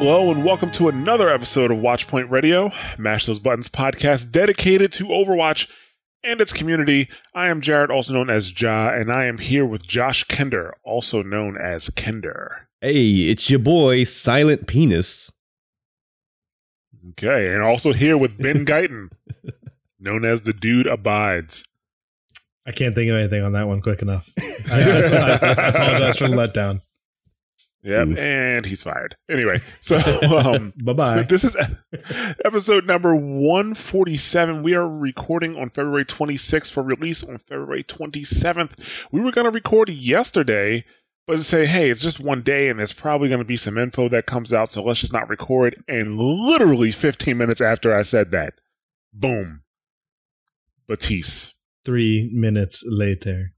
Hello and welcome to another episode of Watchpoint Radio, Mash Those Buttons podcast dedicated to Overwatch and its community. I am Jared, also known as Ja, and I am here with Josh Kender, also known as Kender. Hey, it's your boy, Silent Penis. Okay, and also here with Ben Guyton, known as the Dude Abides. I can't think of anything on that one quick enough. I, I- I apologize for the letdown. Yep, Oof. and he's fired. Anyway, so um, Bye bye. This is episode number 147. We are recording on February 26th for release on February 27th. We were going to record yesterday, but say, hey, it's just one day and there's probably going to be some info that comes out, so let's just not record. And literally 15 minutes after I said that, boom, Batiste. Three minutes later.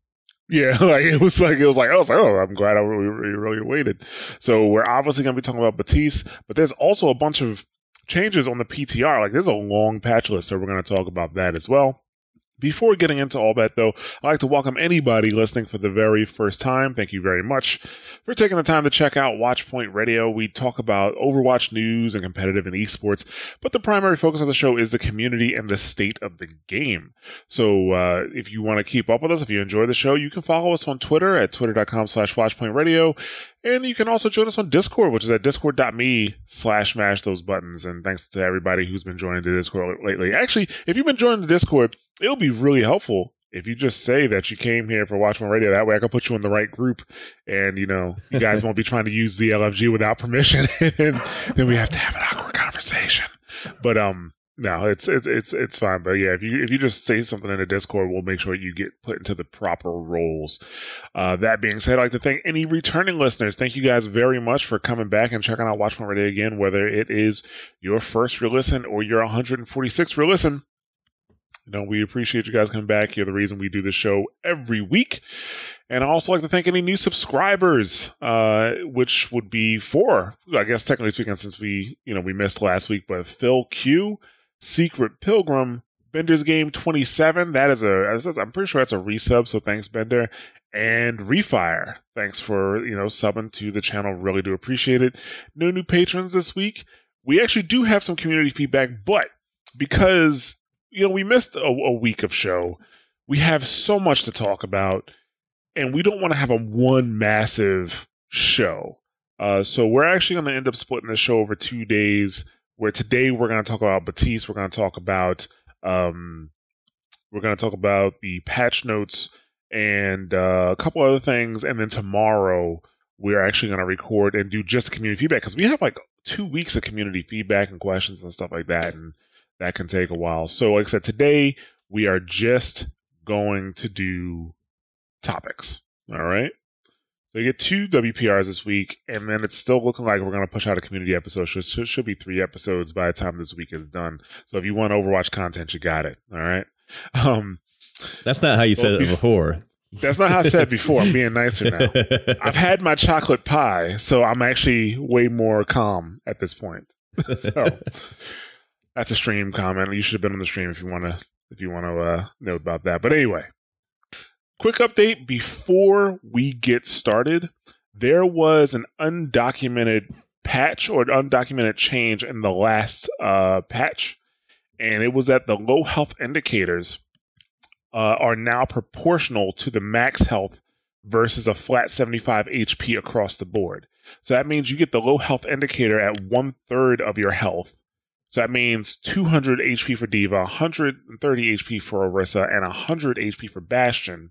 Yeah, like it was like it was like I was like, oh, I'm glad I really, really, waited. So we're obviously going to be talking about Batiste, but there's also a bunch of changes on the PTR. Like there's a long patch list, so we're going to talk about that as well. Before getting into all that, though, I'd like to welcome anybody listening for the very first time. Thank you very much for taking the time to check out Watchpoint Radio. We talk about Overwatch news and competitive and esports, but the primary focus of the show is the community and the state of the game. So uh, if you want to keep up with us, if you enjoy the show, you can follow us on Twitter at twitter.com slash watchpointradio. And you can also join us on Discord, which is at discord.me slash mash those buttons. And thanks to everybody who's been joining the Discord lately. Actually, if you've been joining the Discord, it'll be really helpful if you just say that you came here for Watchpoint Radio. That way I can put you in the right group. And, you know, you guys won't be trying to use the LFG without permission. and then we have to have an awkward conversation. But, um, no, it's it's it's it's fine. But yeah, if you if you just say something in the Discord, we'll make sure you get put into the proper roles. Uh, that being said, I'd like to thank any returning listeners. Thank you guys very much for coming back and checking out Watchpoint Radio again, whether it is your first real listen or your 146th real listen. You know, we appreciate you guys coming back. You're the reason we do this show every week. And I also like to thank any new subscribers, uh, which would be four, I guess technically speaking, since we, you know, we missed last week, but Phil Q, Secret Pilgrim, Bender's Game 27. That is a, I'm pretty sure that's a resub. So thanks, Bender. And Refire. Thanks for, you know, subbing to the channel. Really do appreciate it. No new patrons this week. We actually do have some community feedback, but because, you know, we missed a, a week of show, we have so much to talk about and we don't want to have a one massive show. Uh, so we're actually going to end up splitting the show over two days. Where today we're going to talk about Batiste, we're going to talk about um, we're going to talk about the patch notes and uh, a couple other things, and then tomorrow we're actually going to record and do just community feedback because we have like two weeks of community feedback and questions and stuff like that, and that can take a while. So, like I said, today we are just going to do topics. All right. So you get two WPRs this week, and then it's still looking like we're going to push out a community episode. So should, should be three episodes by the time this week is done. So if you want Overwatch content, you got it. All right. Um, That's not how you said it before. that's not how I said it before. I'm being nicer now. I've had my chocolate pie, so I'm actually way more calm at this point. so that's a stream comment. You should have been on the stream if you want to if you want to uh, know about that. But anyway, quick update before we get started. There was an undocumented patch or an undocumented change in the last uh, patch, and it was that the low health indicators uh, are now proportional to the max health versus a flat 75 HP across the board. So that means you get the low health indicator at one third of your health. So that means 200 HP for D.Va, 130 HP for Orisa, and 100 HP for Bastion.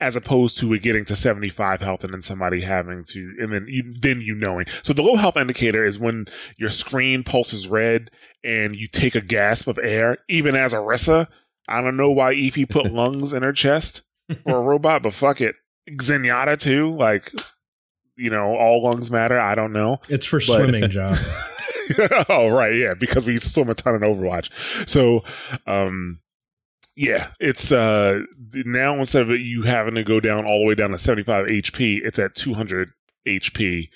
as opposed to it getting to 75 health and then somebody having to and then you then you knowing so the low health indicator is when your screen pulses red and you take a gasp of air even as Orisa I don't know why Efi put lungs in her chest for a robot but fuck it Zenyatta too like you know all lungs matter I don't know It's for But- swimming, John. oh right yeah because we swim a ton in overwatch. So um yeah it's uh now instead of you having to go down all the way down to 75 hp it's at 200 hp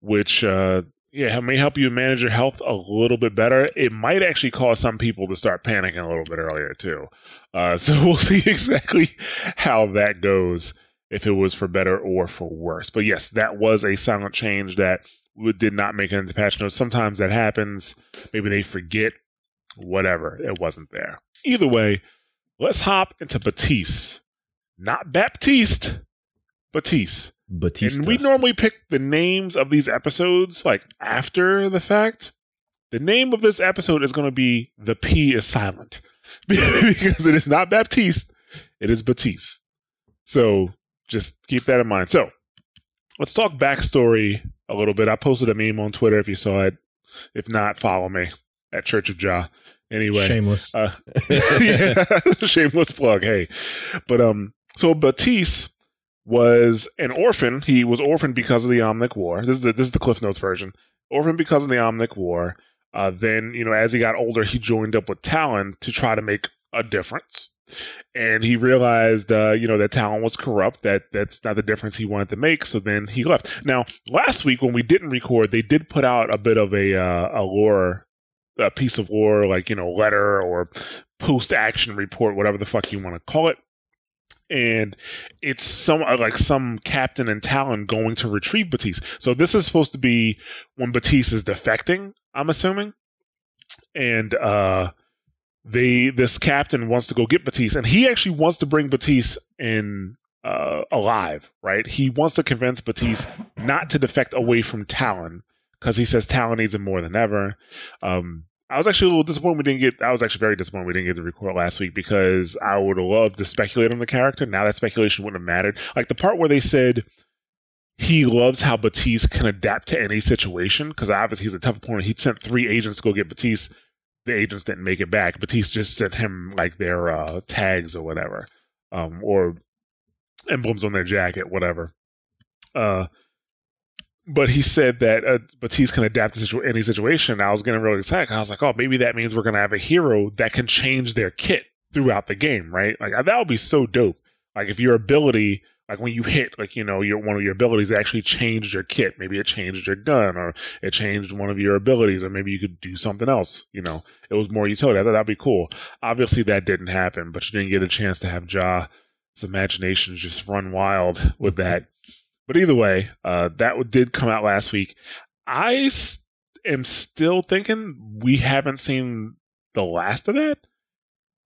which uh yeah may help you manage your health a little bit better. It might actually cause some people to start panicking a little bit earlier too. Uh so we'll see exactly how that goes if it was for better or for worse. But yes that was a silent change that did not make it into patch notes. Sometimes that happens. Maybe they forget. Whatever. It wasn't there. Either way, let's hop into Batiste. Not Baptiste, Batiste. Batista. And we normally pick the names of these episodes like after the fact. The name of this episode is going to be The P is Silent because it is not Baptiste, it is Batiste. So just keep that in mind. So let's talk backstory a little bit. I posted a meme on Twitter if you saw it. If not, follow me at Church of Jah. Anyway, Shameless. uh, yeah, shameless plug. Hey, but um, so Batiste was an orphan. He was orphaned because of the Omnic War. This is the this is the Cliff Notes version. Orphaned because of the Omnic War. Uh, then you know, as he got older, he joined up with Talon to try to make a difference. And he realized, uh, you know, that Talon was corrupt. That that's not the difference he wanted to make. So then he left. Now, last week when we didn't record, they did put out a bit of a uh, a lore a piece of lore, like you know, letter or post action report, whatever the fuck you want to call it. And it's some uh, like some captain and Talon going to retrieve Batiste. So this is supposed to be when Batiste is defecting. I'm assuming, and uh, they this captain wants to go get Batiste, and he actually wants to bring Batiste in uh, alive. Right? He wants to convince Batiste not to defect away from Talon because he says Talon needs him more than ever. Um, I was actually a little disappointed we didn't get. I was actually very disappointed we didn't get the record last week because I would have loved to speculate on the character. Now that speculation wouldn't have mattered. Like the part where they said he loves how Batiste can adapt to any situation because obviously he's a tough opponent. He sent three agents to go get Batiste. The agents didn't make it back. Batiste just sent him like their uh, tags or whatever, um, or emblems on their jacket, whatever. Uh, but he said that uh, Batiste can adapt to situ- any situation. I was getting really excited. I was like, oh, maybe that means we're going to have a hero that can change their kit throughout the game, right? Like that would be so dope. Like if your ability, like when you hit, like you know, your one of your abilities actually changed your kit. Maybe it changed your gun, or it changed one of your abilities, or maybe you could do something else. You know, it was more utility. I thought that'd be cool. Obviously, that didn't happen, but you didn't get a chance to have Jaw's imagination just run wild with that. But either way, uh, that did come out last week. I am still thinking we haven't seen the last of that.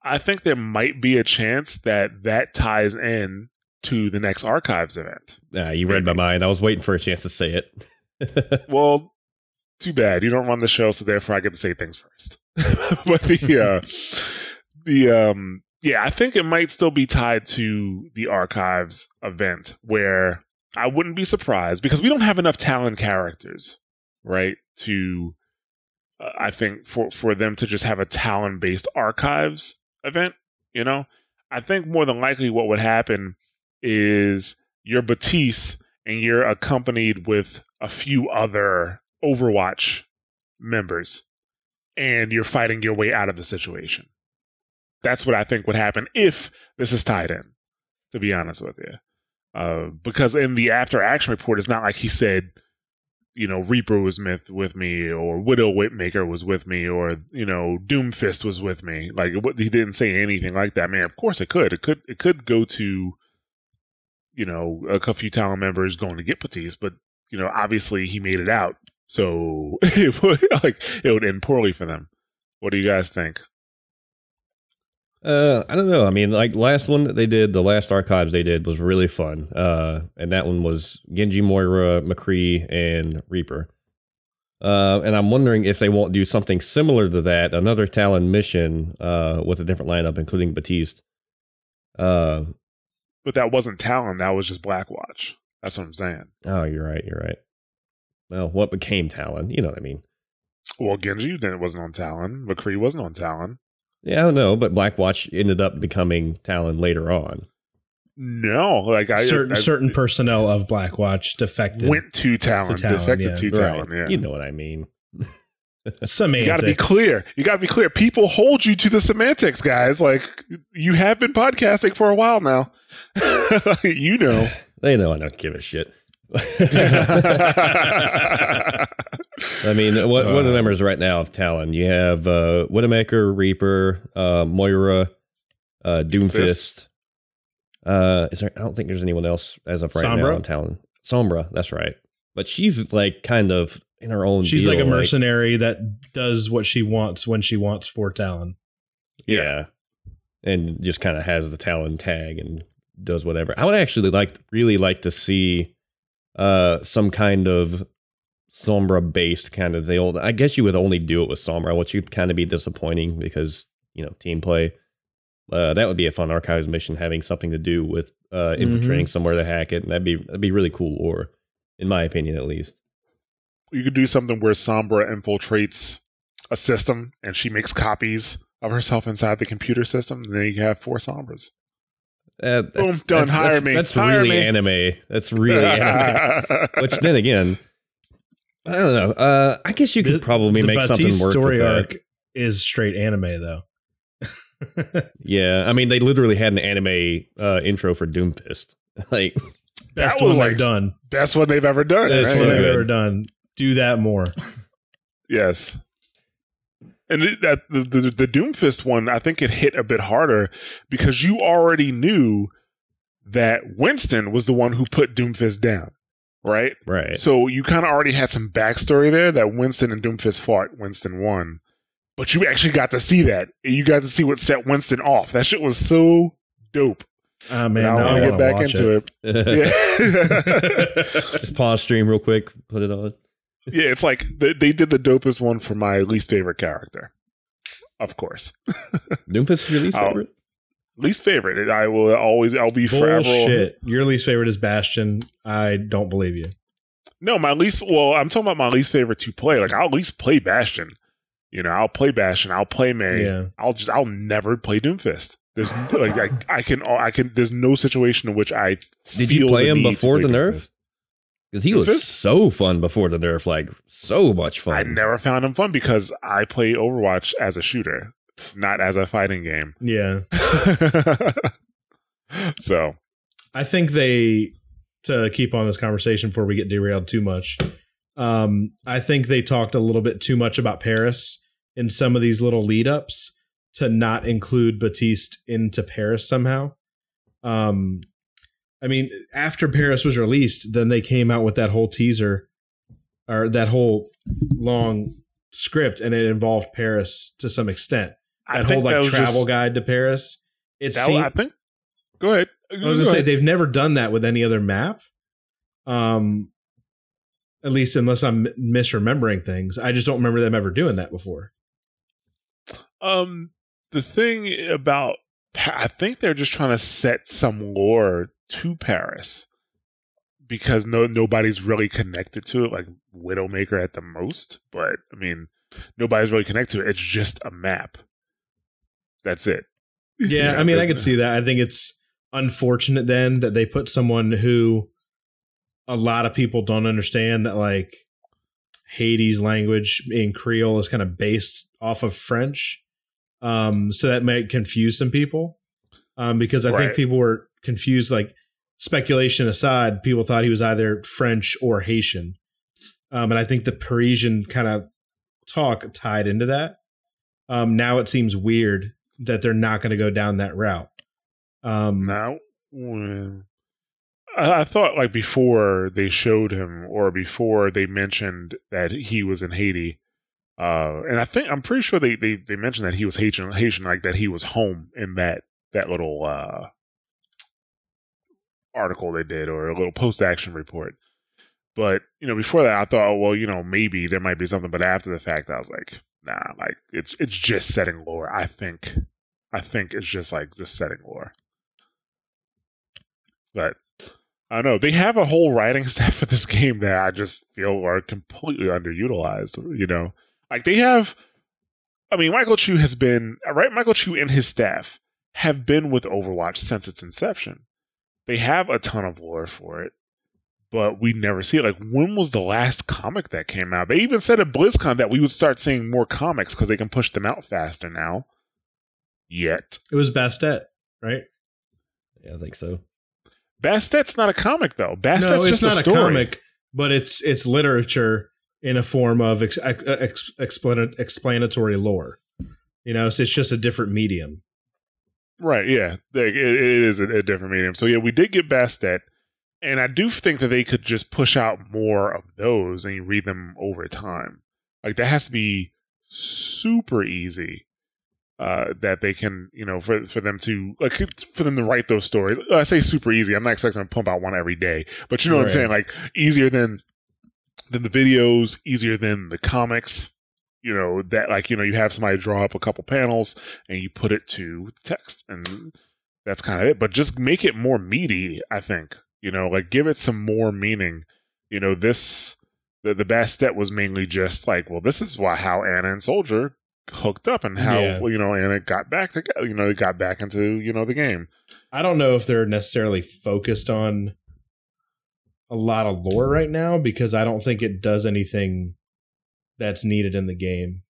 I think there might be a chance that that ties in to the next archives event. Ah, you read my mind. I was waiting for a chance to say it. Well, too bad you don't run the show, so therefore I get to say things first. but the uh, the um yeah, I think it might still be tied to the archives event where I wouldn't be surprised because we don't have enough talent characters, right? To uh, I think for for them to just have a talent based archives event, you know, I think more than likely what would happen is you're Batiste and you're accompanied with a few other Overwatch members, and you're fighting your way out of the situation. That's what I think would happen if this is tied in. To be honest with you, uh, because in the after action report, it's not like he said, you know, Reaper was with with me, or Widow Whipmaker was with me, or you know, Doomfist was with me. Like he didn't say anything like that. Man, of course it could. It could. It could go to, you know, a few Talon members going to get Batiste, but you know, obviously he made it out, so it would like it would end poorly for them. What do you guys think? Uh, I don't know. I mean, like last one that they did, the last archives they did was really fun. Uh, and that one was Genji, Moira, McCree, and Reaper. Uh, and I'm wondering if they won't do something similar to that, another Talon mission, uh, with a different lineup, including Batiste. Uh, but that wasn't Talon. That was just Blackwatch. That's what I'm saying. Oh, you're right. You're right. Well, what became Talon? You know what I mean? Well, Genji then wasn't on Talon. McCree wasn't on Talon. Yeah, I don't know, but Blackwatch ended up becoming Talon later on. No, like I certain I, certain personnel of Blackwatch defected. went to Talon, To Talon, defected yeah. to Right. Talon. Yeah, You know what I mean. Semantics. You got to be clear. You got to be clear. People hold you to the semantics, guys. Like you have been podcasting for a while now. you know. They know I don't give a shit. I mean, what what are the Uh. numbers right now of Talon? You have uh, Widowmaker, Reaper, uh, Moira, uh, Doomfist. Uh, is there? I don't think there's anyone else as of right now Sombra? on Talon. Sombra, that's right. But she's like kind of in her own. She's deal, like a mercenary that does what she wants when she wants for Talon. yeah, and just kind of has the Talon tag and does whatever. I would actually like really like to see uh some kind of Sombra based kind of deal. I guess you would only do it with Sombra, which would kind of be disappointing because you know team play. Uh, that would be a fun archives mission having something to do with uh, infiltrating somewhere to hack it, and that'd be that'd be really cool. Or, in my opinion, at least. You could do something where Sombra infiltrates a system and she makes copies of herself inside the computer system. And then you have four Sombras. Uh, Boom, that's, done. That's, Hire that's, me. That's Hire really me. anime. That's really anime. Which then again, I don't know. Uh, I guess you could The- probably the make something Batiste work. story with arc is straight anime though. Yeah, I mean, they literally had an anime uh, intro for Doomfist. like, Best That was one like- they've done. Best one they've ever done. Best right? one they've good. ever done. Do that more. Yes. And it, that the, the the Doomfist one, I think it hit a bit harder because you already knew that Winston was the one who put Doomfist down, right? right? So you kind of already had some backstory there that Winston and Doomfist fought. Winston won, but you actually got to see that. You got to see what set Winston off. That shit was so dope. Ah man, I now want I to get back into it. Yeah. Just pause stream real quick. Put it on. Yeah, it's like they, they did the dopest one for my least favorite character. Of course. Doomfist release Oh. favorite. least favorite. I will always. I'll be forever. Bullshit. Your least favorite is Bastion. I don't believe you. No, my least. Well, I'm talking about my least favorite to play. Like I'll at least play Bastion. You know, I'll play Bastion. I'll play Mei. Yeah. I'll just. I'll never play Doomfist. There's like I, I can. I can. There's no situation in which I. Did you feel play the him before play the nerf? Doomfist. Because he was Doomfist? so fun before the nerf. Like so much fun. I never found him fun because I play Overwatch as a shooter, not as a fighting game. Yeah. so I think they to keep on this conversation before we get derailed too much. Um, I think they talked a little bit too much about Paris in some of these little lead ups to not include Batiste into Paris somehow. Um, I mean, after Paris was released, then they came out with that whole teaser or that whole long script, and it involved Paris to some extent. That whole like that travel just- guide to Paris. It That, seemed, I think. Go ahead. I was gonna say ahead. they've never done that with any other map. Um, at least unless I'm misremembering things, I just don't remember them ever doing that before. Um, the thing about I think they're just trying to set some lore to Paris because no nobody's really connected to it, like Widowmaker at the most. But I mean, nobody's really connected to it. It's just a map. That's it. Yeah, You I mean, I could see that. I think it's unfortunate then that they put someone who a lot of people don't understand that like Haiti's language in Creole is kind of based off of French. Um, so that might confuse some people. Um, because I think people were confused, like speculation aside, people thought he was either French or Haitian. Um, and I think the Parisian kind of talk tied into that. Um, now it seems weird that they're not going to go down that route. Um, Now, I, I thought like before they showed him, or before they mentioned that he was in Haiti, uh, and I think I'm pretty sure they, they they mentioned that he was Haitian, Haitian, like that he was home in that that little uh, article they did or a little post action report. But you know, before that, I thought, oh, well, you know, maybe there might be something. But after the fact, I was like, nah, like it's it's just setting lore. I think, I think it's just like just setting lore. But I don't know. They have a whole writing staff for this game that I just feel are completely underutilized. You know, like they have. I mean, Michael Chu has been right. Michael Chu and his staff have been with Overwatch since its inception. They have a ton of lore for it, but we never see it. Like, when was the last comic that came out? They even said at BlizzCon that we would start seeing more comics because they can push them out faster now. Yet, It was Bastet, right? Yeah, I think so. Bastet's not a comic though. Bastet's no, just not a, a, comic, but it's it's literature in a form of ex, ex, ex, explanatory lore. You know, so it's just a different medium. Right, yeah. Like, it, it is a, a different medium. So yeah, we did get Bastet, and I do think that they could just push out more of those and you read them over time. Like that has to be super easy. Uh, that they can, you know, for for them to like for them to write those stories. I say super easy. I'm not expecting them to pump out one every day, but you know what I'm saying. Like easier than than the videos, easier than the comics. You know that like you know you have somebody draw up a couple panels and you put it to text and that's kind of it but just make it more meaty i think you know like give it some more meaning you know this the, the Bastet was mainly just like well this is why how Ana and soldier hooked up and how Yeah. you know Ana got back to you know they got back into you know the game I don't know if they're necessarily focused on a lot of lore right now because I don't think it does anything that's needed in the game.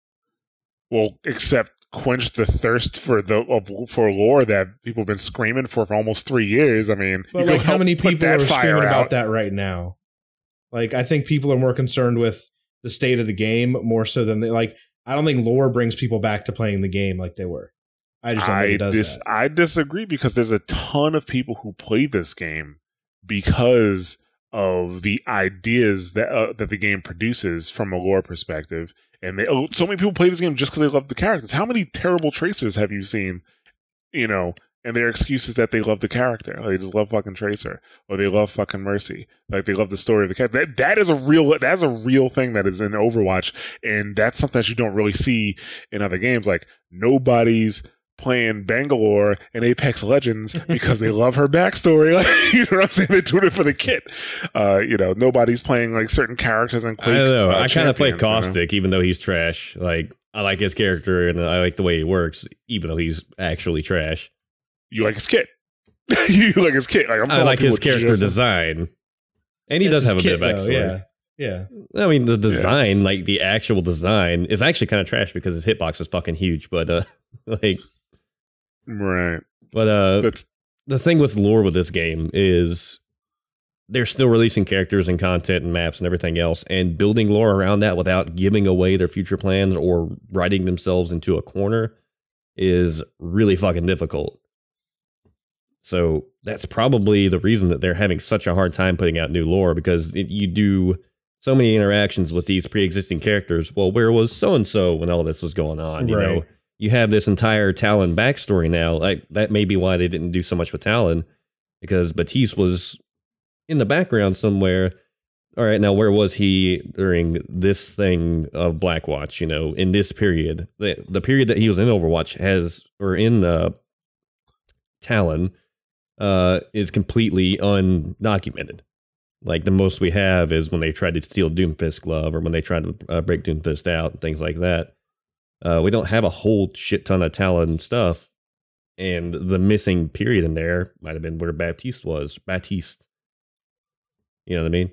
well except quench the thirst for the of, for lore that people have been screaming for for almost three years i mean But like, how many people are screaming about that right now? Like, I think people are more concerned with the state of the game more so than they like. I don't think lore brings people back to playing the game like they were. I just I dis-. I disagree because there's a ton of people who play this game because of the ideas that uh, that the game produces from a lore perspective, and they oh, so many people play this game just because they love the characters. How many terrible tracers have you seen? You know, and their excuse is that they love the character, they just love fucking Tracer, or they love fucking Mercy, like they love the story of the character. That that is a real that's a real thing that is in Overwatch, and that's something that you don't really see in other games. Like nobody's playing Bangalore and Apex Legends because they love her backstory. Like, you know what I'm saying? They're doing it for the kit. Uh, you know, nobody's playing like certain characters in I Quake. don't know. uh, I kind of play Champions, you know? Caustic, even though he's trash. Like I like his character and I like the way he works, even though he's actually trash. You like his kit. you like his kit. Like I'm I telling like his people character just- design, and he It's does have a bit of kit, though, backstory. Yeah, yeah. I mean, the design, like the actual design, is actually kind of trash because his hitbox is fucking huge. But uh, like, Right. but uh, But the thing with lore with this game is they're still releasing characters and content and maps and everything else, and building lore around that without giving away their future plans or writing themselves into a corner is really fucking difficult. So that's probably the reason that they're having such a hard time putting out new lore because it, you do so many interactions with these pre-existing characters. Well, where was so and so when all this was going on? You know, Right. You have this entire Talon backstory now. Like that may be why they didn't do so much with Talon because Batiste was in the background somewhere. All right, now where was he during this thing of Blackwatch? You know, in this period, the the period that he was in Overwatch has or in uh, Talon uh, is completely undocumented. Like the most we have is when they tried to steal Doomfist glove or when they tried to uh, break Doomfist out and things like that. Uh, we don't have a whole shit ton of Talon stuff, and the missing period in there might have been where Baptiste was. Baptiste, you know what I mean?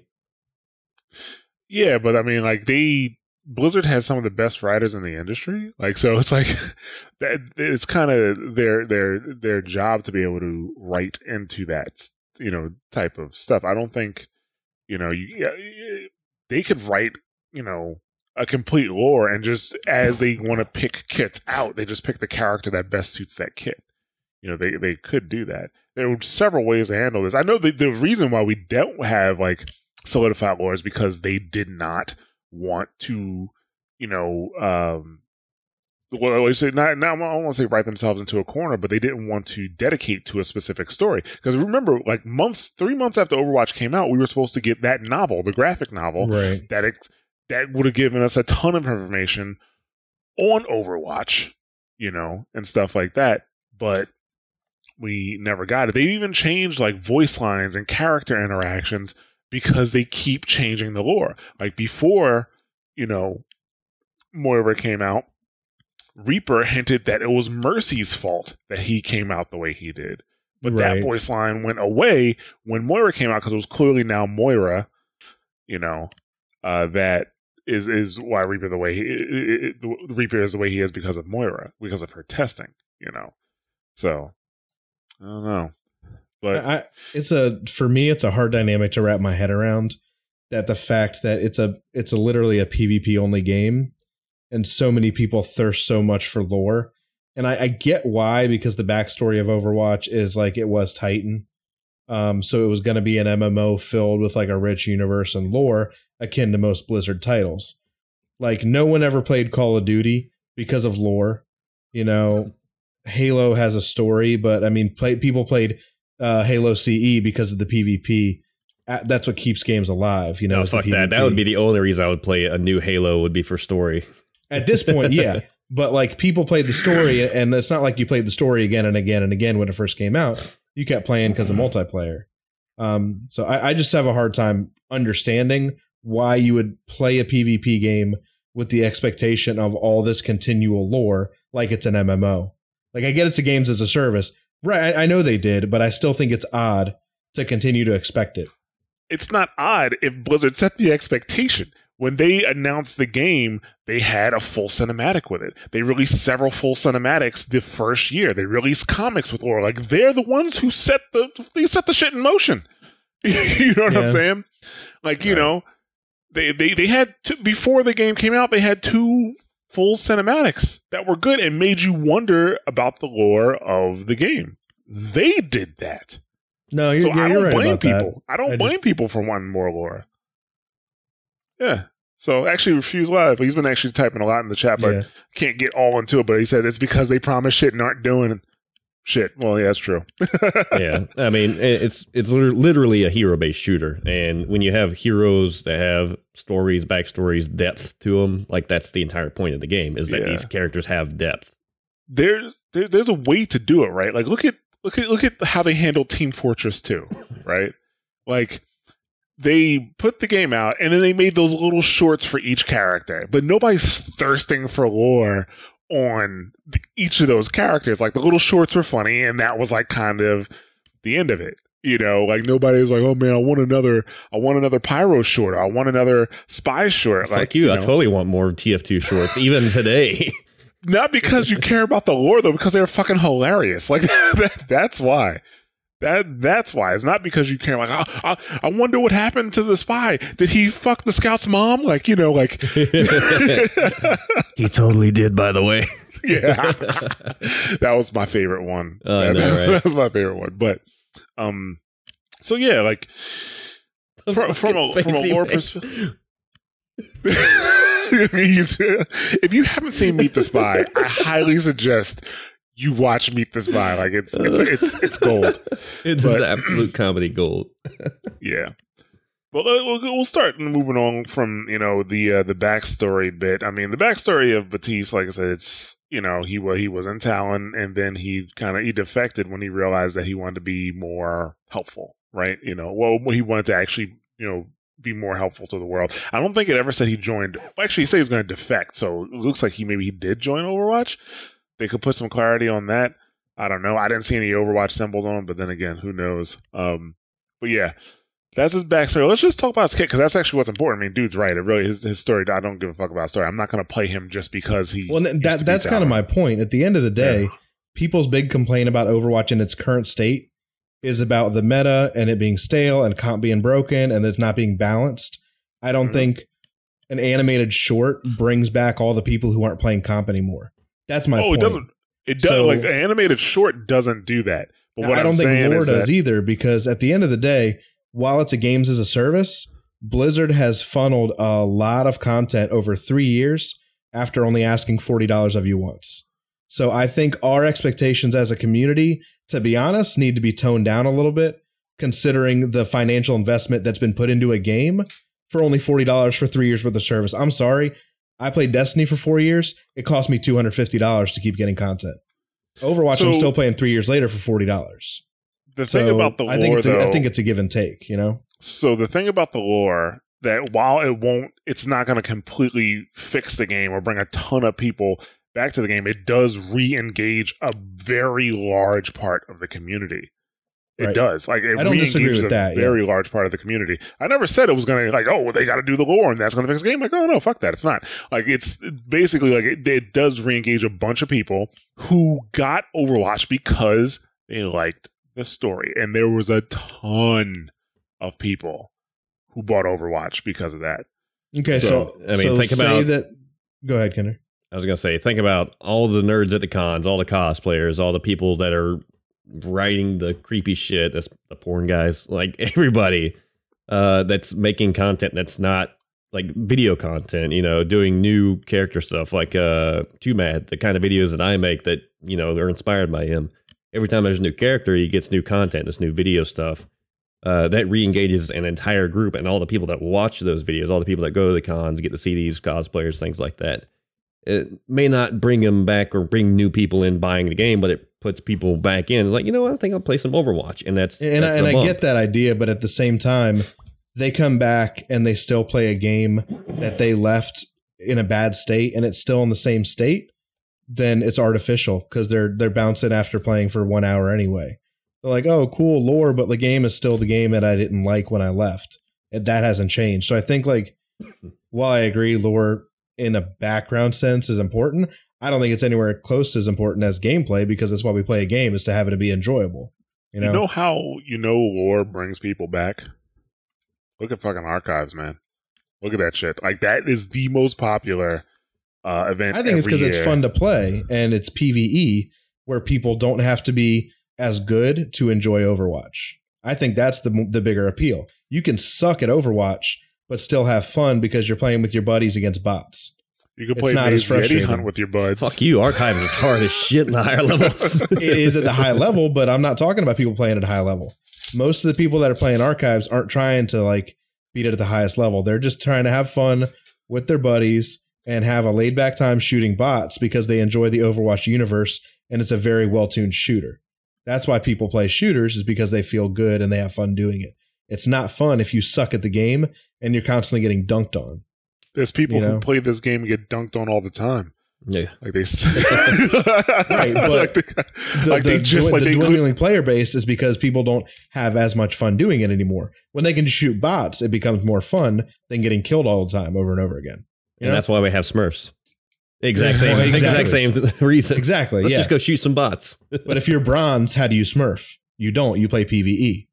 yeah, but I mean, like they Blizzard has some of the best writers in the industry. Like, so it's like that. It's kind of their their their job to be able to write into that you know type of stuff. I don't think you know you they could write you know a complete lore and just as they want to pick kits out, they just pick the character that best suits that kit. You know, they they could do that. There were several ways to handle this. I know the the reason why we don't have like solidified lore is because they did not want to, you know, um, well, I say not, not, I don't want to say write themselves into a corner, but they didn't want to dedicate to a specific story. Because remember, like months, three months after Overwatch came out, we were supposed to get that novel, the graphic novel, Right. that it, that would have given us a ton of information on Overwatch, you know, and stuff like that. But we never got it. They even changed like voice lines and character interactions because they keep changing the lore. Like before, you know, Moira came out, Reaper hinted that it was Mercy's fault that he came out the way he did. But Right. that voice line went away when Moira came out because it was clearly now Moira, you know, uh, that is is why Reaper the way he it, it, Reaper is the way he is because of Moira, because of her testing, you know. So I don't know. But I, it's a for me it's a hard dynamic to wrap my head around that the fact that it's a it's a literally a PvP only game and so many people thirst so much for lore. And I, I get why because the backstory of Overwatch is like it was Titan. Um, so it was going to be an MMO filled with like a rich universe and lore akin to most Blizzard titles. Like no one ever played Call of Duty because of lore. You know, Halo has a story, but I mean, play, people played uh, Halo CE because of the PvP. That's what keeps games alive. You know, No, fuck that. That would be the only reason I would play a new Halo would be for story. at this point, yeah. But like people played the story, and it's not like you played the story again and again and again when it first came out. You kept playing because of multiplayer. Um, so I, I just have a hard time understanding why you would play a PvP game with the expectation of all this continual lore like it's an MMO. Like I get it's a games as a service, right? I, I know they did, but I still think it's odd to continue to expect it. it's not odd if Blizzard set the expectation. When they announced the game, they had a full cinematic with it. They released several full cinematics the first year. They released comics with lore. Like they're the ones who set the they set the shit in motion. you know what Yeah. I'm saying? Like you Right. know, they they they had two, before the game came out. They had two full cinematics that were good and made you wonder about the lore of the game. They did that. No, you're, So you're, I don't right blame about that. people. I don't I blame just- people for wanting more lore. Yeah. So actually, refuse live. He's been actually typing a lot in the chat, but Yeah. can't get all into it. But he said it's because they promise shit and aren't doing shit. Well, yeah, that's true. yeah, I mean it's it's literally a hero based shooter, and when you have heroes that have stories, backstories, depth to them, like that's the entire point of the game is that Yeah. these characters have depth. There's there, there's a way to do it, right? Like look at look at look at how they handled Team Fortress 2, right? Like they put the game out and then they made those little shorts for each character, but nobody's thirsting for lore on each of those characters. Like the little shorts were funny, and that was like kind of the end of it. You know, like nobody's like, oh man, I want another, I want another pyro short, I want another spy short. Fuck like you! I know. totally want more TF2 shorts, even today. not because you care about the lore though, because they're fucking hilarious. Like that, that's why. That that's why. It's not because you care. Like I, I, I wonder what happened to the spy. Did he fuck the scout's mom? Like you know, like he totally did, by the way. yeah. that was my favorite one. Oh, that, know, right? that was my favorite one. But um, so yeah, like From- from a- from a lore. He's- if you haven't seen Meet the Spy, I highly suggest you watch Meet the Spy. Like it's it's it's it's gold. It is But- absolute comedy gold. Yeah. Well, uh, we'll we'll start moving on from you know the uh, the backstory bit. I mean, the backstory of Batiste, like I said, it's you know he was he was in Talon, and then he kind of he defected when he realized that he wanted to be more helpful, right? You know, well, he wanted to actually you know be more helpful to the world. I don't think it ever said he joined. well, Actually, he said he was going to defect, so it looks like he maybe he did join Overwatch. They could put some clarity on that. I don't know. I didn't see any Overwatch symbols on him, but then again, who knows? Um, but yeah, that's his backstory. Let's just talk about his kit because that's actually what's important. I mean, dude's right. It really his his story. I don't give a fuck about his story. I'm not going to play him just because he. Well, that that's kind of my point. At the end of the day, Yeah. people's big complaint about Overwatch in its current state is about the meta and it being stale and comp being broken and it's not being balanced. I don't Mhm. think an animated short brings back all the people who aren't playing comp anymore. That's my oh, point. it doesn't. It does So- like an animated short doesn't do that. But what I don't am think lore does that, either because at the end of the day, while it's a games as a service, Blizzard has funneled a lot of content over three years after only asking $40 of you once. So I think our expectations as a community, to be honest, need to be toned down a little bit, considering the financial investment that's been put into a game for only $40 for three years worth of service. I'm sorry. I played Destiny for four years. It cost me $250 to keep getting content. Overwatch, I'm still playing three years later for forty dollars. The thing about the lore, I think it's a, though, I think it's a give and take. You know, So the thing about the lore that while it won't, it's not going to completely fix the game or bring a ton of people back to the game. It does re-engage a very large part of the community. It Right. does. Like it I don't disagree with a that, yeah. very large part of the community. I never said it was going to like, oh, well, they got to do the lore and that's going to fix the game. Like, oh no, fuck that. It's not. Like it's basically like it, it does re-engage a bunch of people who got Overwatch because they liked the story, and there was a ton of people who bought Overwatch because of that. okay. So, So, I mean, so think say about- that. Go ahead, Kender. I was gonna say, think about all the nerds at the cons, all the cosplayers, all the people that are writing the creepy shit. That's the porn guys, like everybody uh, that's making content that's not like video content. You know, doing new character stuff, like uh, Too Mad, the kind of videos that I make that you know are inspired by him. Every time there's a new character, he gets new content, this new video stuff. Uh, that re-engages an entire group and all the people that watch those videos, all the people that go to the cons, get to see these cosplayers, things like that it may not bring them back or bring new people in buying the game, but it puts people back in. It's like, you know what? I think I'll play some Overwatch. And that's, And, that's I, and I get that idea, but at the same time, they come back and they still play a game that they left in a bad state, and it's still in the same state. Then it's artificial because they're they're bouncing after playing for one hour anyway. They're like, oh, cool lore, but the game is still the game that I didn't like when I left. And that hasn't changed. So I think like, while I agree, lore in a background sense is important. I don't think it's anywhere close as important as gameplay because that's why we play a game is to have it to be enjoyable. You know, You know how you know lore brings people back? Look at fucking archives, man. Look at that shit. Like that is the most popular uh, event. I think it's because it's fun to play and it's PVE where people don't have to be as good to enjoy Overwatch. I think that's the the bigger appeal. You can suck at Overwatch but still have fun because you're playing with your buddies against bots. You can it's play not as Mei's Yeti. Hunt with your buds. Fuck you. Archives is hard as shit in the higher levels. It is at the high level, but I'm not talking about people playing at a high level. Most of the people that are playing archives aren't trying to like beat it at the highest level. They're just trying to have fun with their buddies and have a laid back time shooting bots because they enjoy the Overwatch universe and it's a very well tuned shooter. That's why people play shooters is because they feel good and they have fun doing it. It's not fun if you suck at the game and you're constantly getting dunked on. There's people You know? who play this game and get dunked on all the time. yeah. Like they, Right, but like they, the, like they the just dwin- like the they could- dwindling player base is because people don't have as much fun doing it anymore. When they can shoot bots, it becomes more fun than getting killed all the time over and over again. You And know? that's why we have Smurfs. Exact same, Well, exactly. exact same reason. exactly. Let's yeah. just go shoot some bots. but if you're bronze, how do you smurf? You don't. You play E. PVE.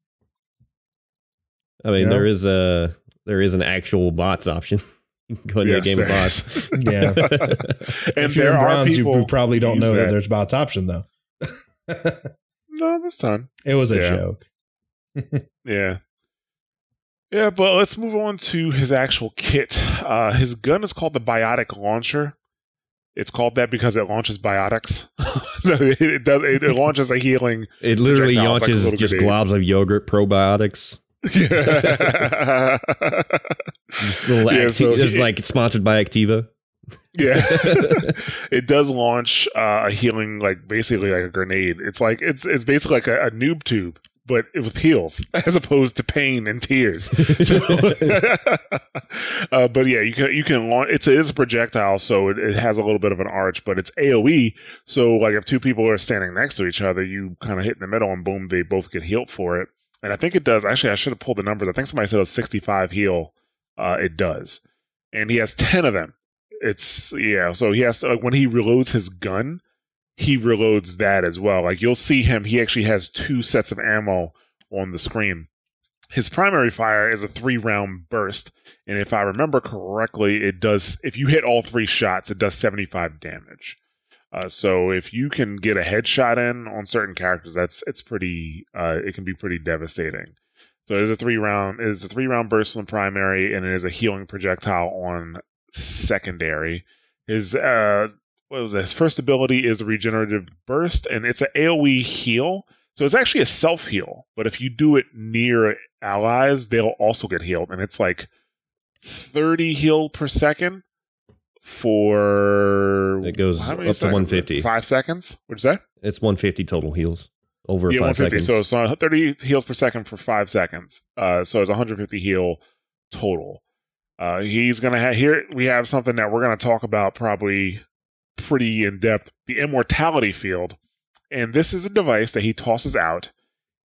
I mean, You know? there is a there is an actual bots option. go into Yes, a game of there bots. Yeah. and if you're there in are bronze, you, people you probably don't know that. that. there's bots option though. No, this time. it was a Yeah. joke. Yeah. Yeah, but let's move on to his actual kit. Uh, his gun is called the Biotic Launcher. It's called that because it launches biotics. It, it does. It, it launches a healing. It literally Projectiles like launches just grenade. globs of yogurt probiotics. Yeah. Just little Yeah, Acti- so it's he- like sponsored by Activia. yeah. it does launch uh, a healing, like basically like a grenade. It's like it's it's basically like a, a noob tube, but with heals as opposed to pain and tears. So- uh, but yeah, you can you can launch. It's a, it's a projectile, so it, it has a little bit of an arch, but it's AOE. So like if two people are standing next to each other, you kind of hit in the middle, and boom, they both get healed for it. And I think it does. Actually, I should have pulled the numbers. I think somebody said it was 65 heal. Uh, it does, and he has 10 of them. It's yeah. So he has to like, when he reloads his gun, he reloads that as well. Like you'll see him. He actually has two sets of ammo on the screen. His primary fire is a three round burst, and if I remember correctly, it does. If you hit all three shots, it does 75 damage. Uh, so if you can get a headshot in on certain characters, that's it's pretty. Uh, it can be pretty devastating. So it is a three round. It is a three round burst on primary, and it is a healing projectile on secondary. His uh, what was that? His first ability is a regenerative burst, and it's an AOE heal. So it's actually a self heal, but if you do it near allies, they'll also get healed, and it's like thirty heal per second for It goes up many to seconds? 150. Five seconds. What'd you say? It's 150 total heals over yeah, five 150. seconds. So so 30 heals per second for five seconds. Uh, so it's 150 heal total. Uh, he's gonna have here. We have something that we're gonna talk about probably pretty in depth. The immortality field, and this is a device that he tosses out,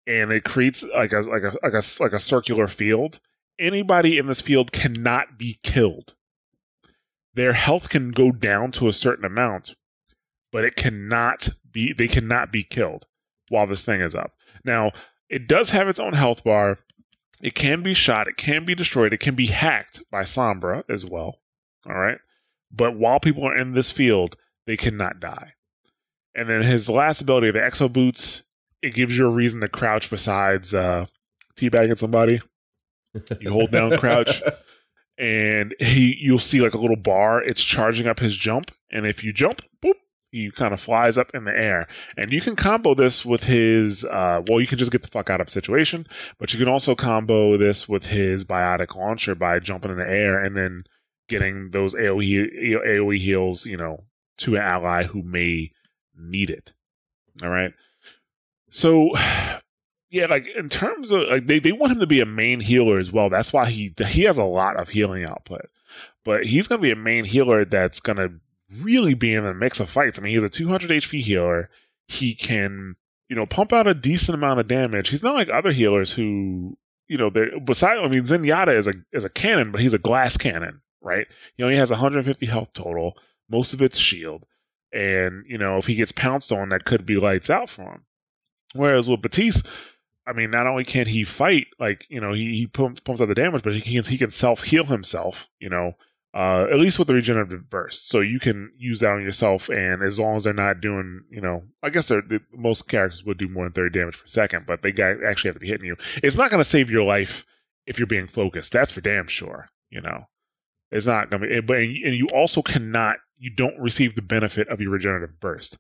and it creates like a like a like a like a circular field. Anybody in this field cannot be killed. Their health can go down to a certain amount, but it cannot be. They cannot be killed while this thing is up. Now, it does have its own health bar. It can be shot, it can be destroyed, it can be hacked by Sombra as well. All right. But while people are in this field, they cannot die. And then his last ability, the Exo Boots, it gives you a reason to crouch besides uh, teabagging somebody. You hold down crouch, and he you'll see like a little bar. It's charging up his jump, and if you jump, boop, he kind of flies up in the air. And you can combo this with his. Uh, well, you can just get the fuck out of situation, but you can also combo this with his biotic launcher by jumping in the air and then getting those AOE AOE heals. You know, to an ally who may need it. All right. So yeah, like in terms of like they, they want him to be a main healer as well. That's why he he has a lot of healing output. But he's gonna be a main healer that's gonna really be in the mix of fights. I mean, he's a 200 HP healer. He can, you know, pump out a decent amount of damage. He's not like other healers who, you know, they're beside. I mean, Zenyatta is a is a cannon, but he's a glass cannon, right? He only has 150 health total. Most of it's shield, and you know, if he gets pounced on, that could be lights out for him. Whereas with Baptiste, I mean, not only can he fight, like you know, he he pumps, pumps out the damage, but he can he can self heal himself. You know, uh, at least with the regenerative burst. So you can use that on yourself, and as long as they're not doing, you know, I guess they're, the, most characters would do more than thirty damage per second, but they got, actually have to be hitting you. It's not going to save your life if you're being focused. That's for damn sure. You know, it's not going to be. But and you also cannot, you don't receive the benefit of your regenerative burst.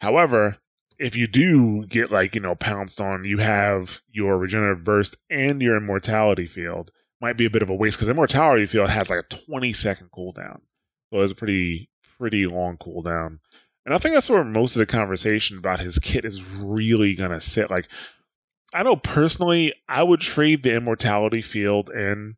However, if you do get like you know pounced on, you have your regenerative burst and your immortality field might be a bit of a waste because immortality field has like a 20 second cooldown. So it's a pretty pretty long cooldown. And I think that's where most of the conversation about his kit is really gonna sit. Like I know personally I would trade the immortality field in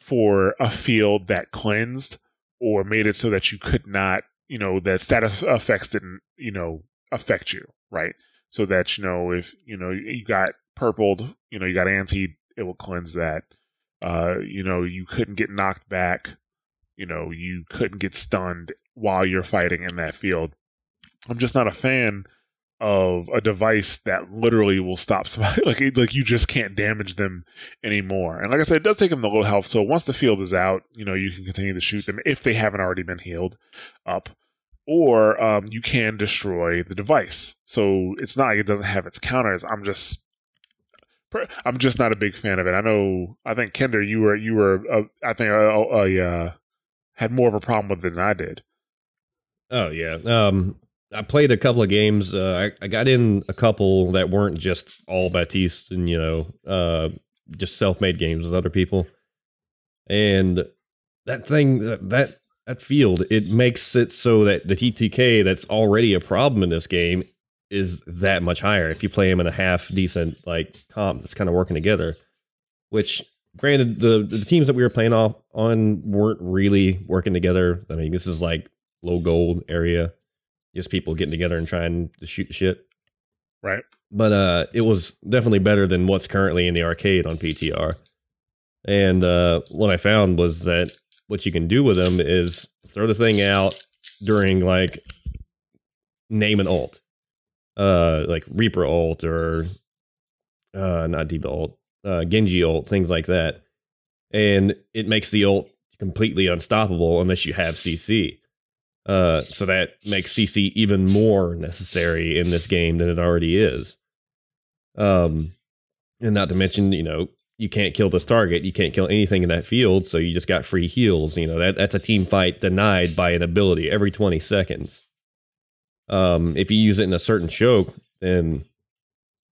for a field that cleansed or made it so that you could not, you know, that status effects didn't, you know, affect you, right? So that, you know, if, you know, you got purpled, you know, you got anti, it will cleanse that. Uh, you know, you couldn't get knocked back. You know, you couldn't get stunned while you're fighting in that field. I'm just not a fan of a device that literally will stop somebody. like, like you just can't damage them anymore. And like I said, it does take them the low health. So once the field is out, you know, you can continue to shoot them if they haven't already been healed up. Or um, you can destroy the device. So it's not like it doesn't have its counters. I'm just I'm just not a big fan of it. I know. I think Kender, you were you were. Uh, I think I uh, uh, had more of a problem with it than I did. Oh yeah. Um, I played a couple of games. Uh, I, I got in a couple that weren't just all Baptiste and you know, uh, just self-made games with other people. And that thing, that that, that field, it makes it so that the TTK that's already a problem in this game is that much higher if you play him in a half decent like comp that's kind of working together. Which, granted, the the teams that we were playing off on weren't really working together. I mean, this is like low gold area, just people getting together and trying to shoot shit. Right. But uh, it was definitely better than what's currently in the arcade on PTR. And uh, what I found was that what you can do with them is throw the thing out during like name an ult uh like Reaper ult or uh not D.Va ult, uh Genji ult, things like that. And it makes the ult completely unstoppable unless you have CC. Uh so that makes CC even more necessary in this game than it already is. Um and not to mention, you know, you can't kill this target, you can't kill anything in that field, so you just got free heals. You know, that that's a team fight denied by an ability every 20 seconds um, if you use it in a certain choke, then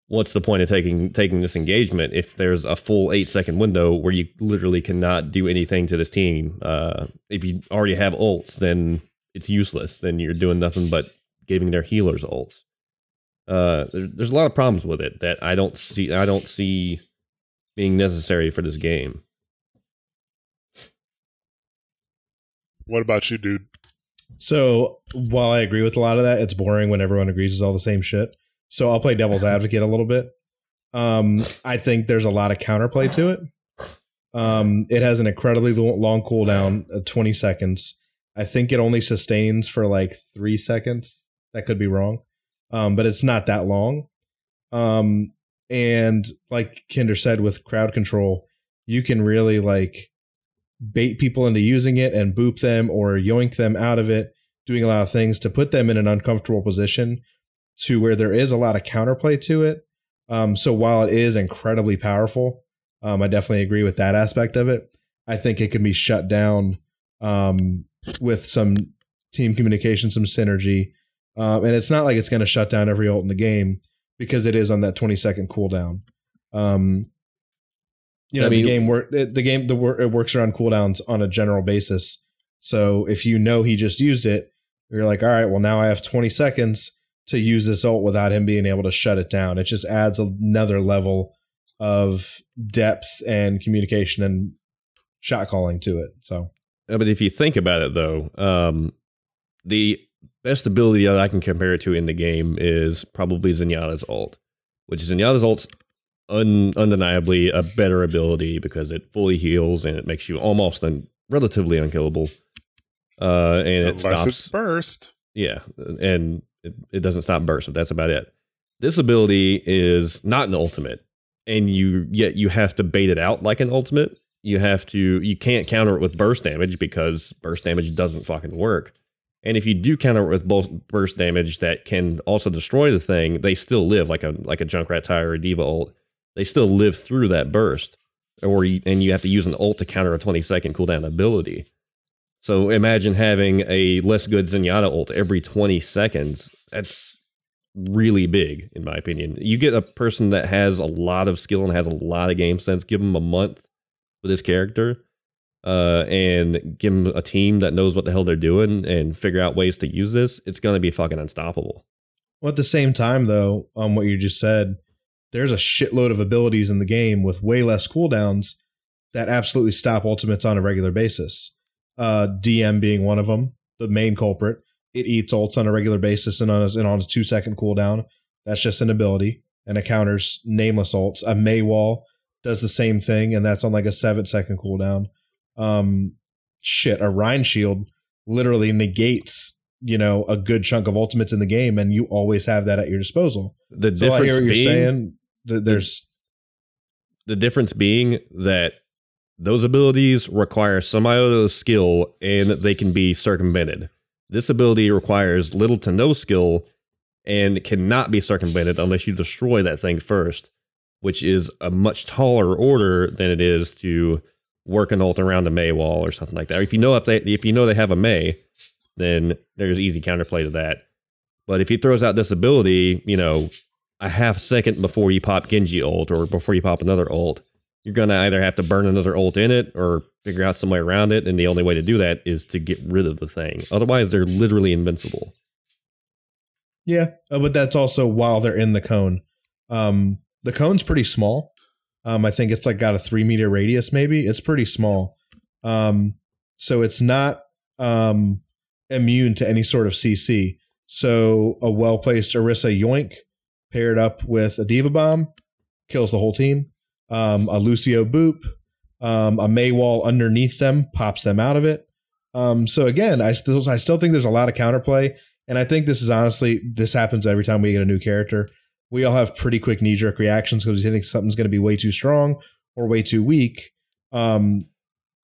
what's the point of taking taking this engagement if there's a full eight second window where you literally cannot do anything to this team? Uh, if you already have ults, then it's useless. Then you're doing nothing but giving their healers ults. Uh, there, there's a lot of problems with it that I don't see. I don't see being necessary for this game. What about you, dude? So while I agree with a lot of that, it's boring when everyone agrees it's all the same shit. So I'll play devil's advocate a little bit. Um, I think there's a lot of counterplay to it. Um, it has an incredibly long cooldown, uh, 20 seconds. I think it only sustains for like three seconds. That could be wrong, um, but it's not that long. Um, and like Kender said, with crowd control, you can really like bait people into using it and boop them or yoink them out of it, doing a lot of things to put them in an uncomfortable position to where there is a lot of counterplay to it. Um, so while it is incredibly powerful, um, I definitely agree with that aspect of it. I think it can be shut down um, with some team communication, some synergy. Um, and it's not like it's going to shut down every ult in the game because it is on that 20 second cooldown. Um, you know, I mean- the game work the game the wor- it works around cooldowns on a general basis. So if you know he just used it, you're like, all right, well now I have 20 seconds to use this ult without him being able to shut it down. It just adds another level of depth and communication and shot calling to it. So But if you think about it, though, um, the best ability that I can compare it to in the game is probably Zenyatta's ult, which is Zenyatta's ult's un- undeniably a better ability because it fully heals and it makes you almost un- relatively unkillable. Uh, and it Unless stops. it's burst. Yeah, and it, it doesn't stop burst, but that's about it. This ability is not an ultimate, and you yet you have to bait it out like an ultimate. You have to you can't counter it with burst damage because burst damage doesn't fucking work. And if you do counter it with both burst damage that can also destroy the thing, they still live like a like a Junkrat tire or a D.Va ult. They still live through that burst, or and you have to use an ult to counter a twenty second cooldown ability. So imagine having a less good Zenyatta ult every 20 seconds. That's really big, in my opinion. You get a person that has a lot of skill and has a lot of game sense, give them a month with this character, uh, and give them a team that knows what the hell they're doing and figure out ways to use this. It's going to be fucking unstoppable. Well, at the same time, though, on what you just said, there's a shitload of abilities in the game with way less cooldowns that absolutely stop ultimates on a regular basis. Uh, DM being one of them, the main culprit. It eats ults on a regular basis and on a, and on a two second cooldown. That's just an ability, and it counters nameless ults. A Mei wall does the same thing, and that's on like a seven second cooldown. Um, shit, a Rein Shield literally negates you know a good chunk of ultimates in the game, and you always have that at your disposal. The So I difference hear what you're being, saying. Th- There's the difference being that those abilities require some iota of skill and they can be circumvented. This ability requires little to no skill and cannot be circumvented unless you destroy that thing first, which is a much taller order than it is to work an ult around a Mei wall or something like that. If you know if they if you know they have a Mei, then there's easy counterplay to that. But if he throws out this ability, you know, a half second before you pop Genji ult or before you pop another ult, you're gonna either have to burn another ult in it or figure out some way around it. And the only way to do that is to get rid of the thing. Otherwise, they're literally invincible. yeah, uh, but that's also while they're in the cone. Um, the cone's pretty small. Um, I think it's like got a three meter radius. Maybe it's pretty small. Um, so it's not um immune to any sort of CC. So a well placed Orisa Yoink paired up with a D.Va Bomb kills the whole team. Um, a Lucio Boop, um, a Mei wall underneath them pops them out of it. Um, so again, I still I still think there's a lot of counterplay, and I think this is honestly this happens every time we get a new character. We all have pretty quick knee jerk reactions because we think something's going to be way too strong or way too weak. Um,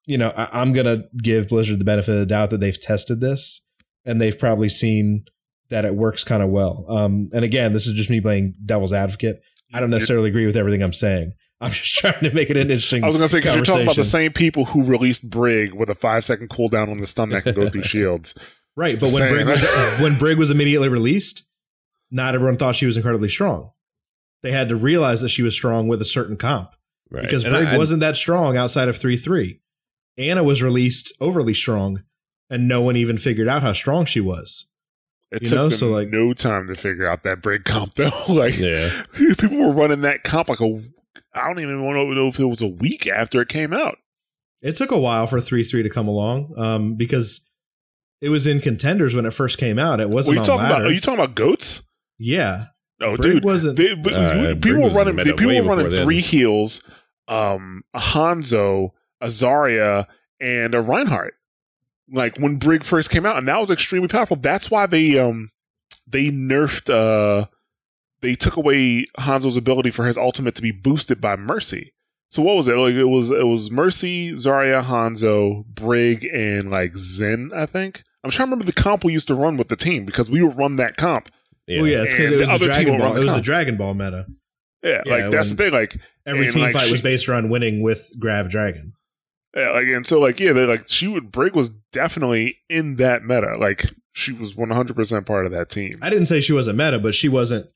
you know, I, I'm going to give Blizzard the benefit of the doubt that they've tested this and they've probably seen that it works kind of well. Um, and again, this is just me playing devil's advocate. I don't necessarily agree with everything I'm saying. I'm just trying to make it an interesting. I was going to say, because you're talking about the same people who released Brig with a five second cooldown on the stun that can go through shields. Right, but Just when. Brig was when Brig was immediately released, not everyone thought she was incredibly strong. they had to realize that she was strong with a certain comp Right. because And Brig I- wasn't that strong outside of 3 3. Ana was released overly strong, and no one even figured out how strong she was. It You took know, them so, like- no time to figure out that break comp though. like Yeah. people were running that comp like a I don't even want to know if it was a week after it came out. It took a while for 3 3 to come along um, because it was in contenders when it first came out. It wasn't you on talking about? ladder. Are you talking about goats? yeah. Oh, Brig dude, wasn't. They, but Uh, you- Brig people were running. meta People were running before then. three heels, um, a Hanzo, a Zarya, and a Reinhardt. Like when Brig first came out, and that was extremely powerful. That's why they um they nerfed. uh They took away Hanzo's ability for his ultimate to be boosted by Mercy. So what was it? Like it was it was Mercy, Zarya, Hanzo, Brig, and like Zen. I think I'm trying to remember the comp we used to run with the team because we would run that comp. yeah. Oh yeah, it's because it was the Dragon Ball. It was the. Dragon Ball meta. Yeah, Yeah, like that's the thing. Like Every team like, fight was based around winning with Grav Dragon. Yeah, like and so like yeah, they like she would Brig was definitely in that meta. Like she was one hundred percent part of that team. I didn't say she wasn't meta, but she wasn't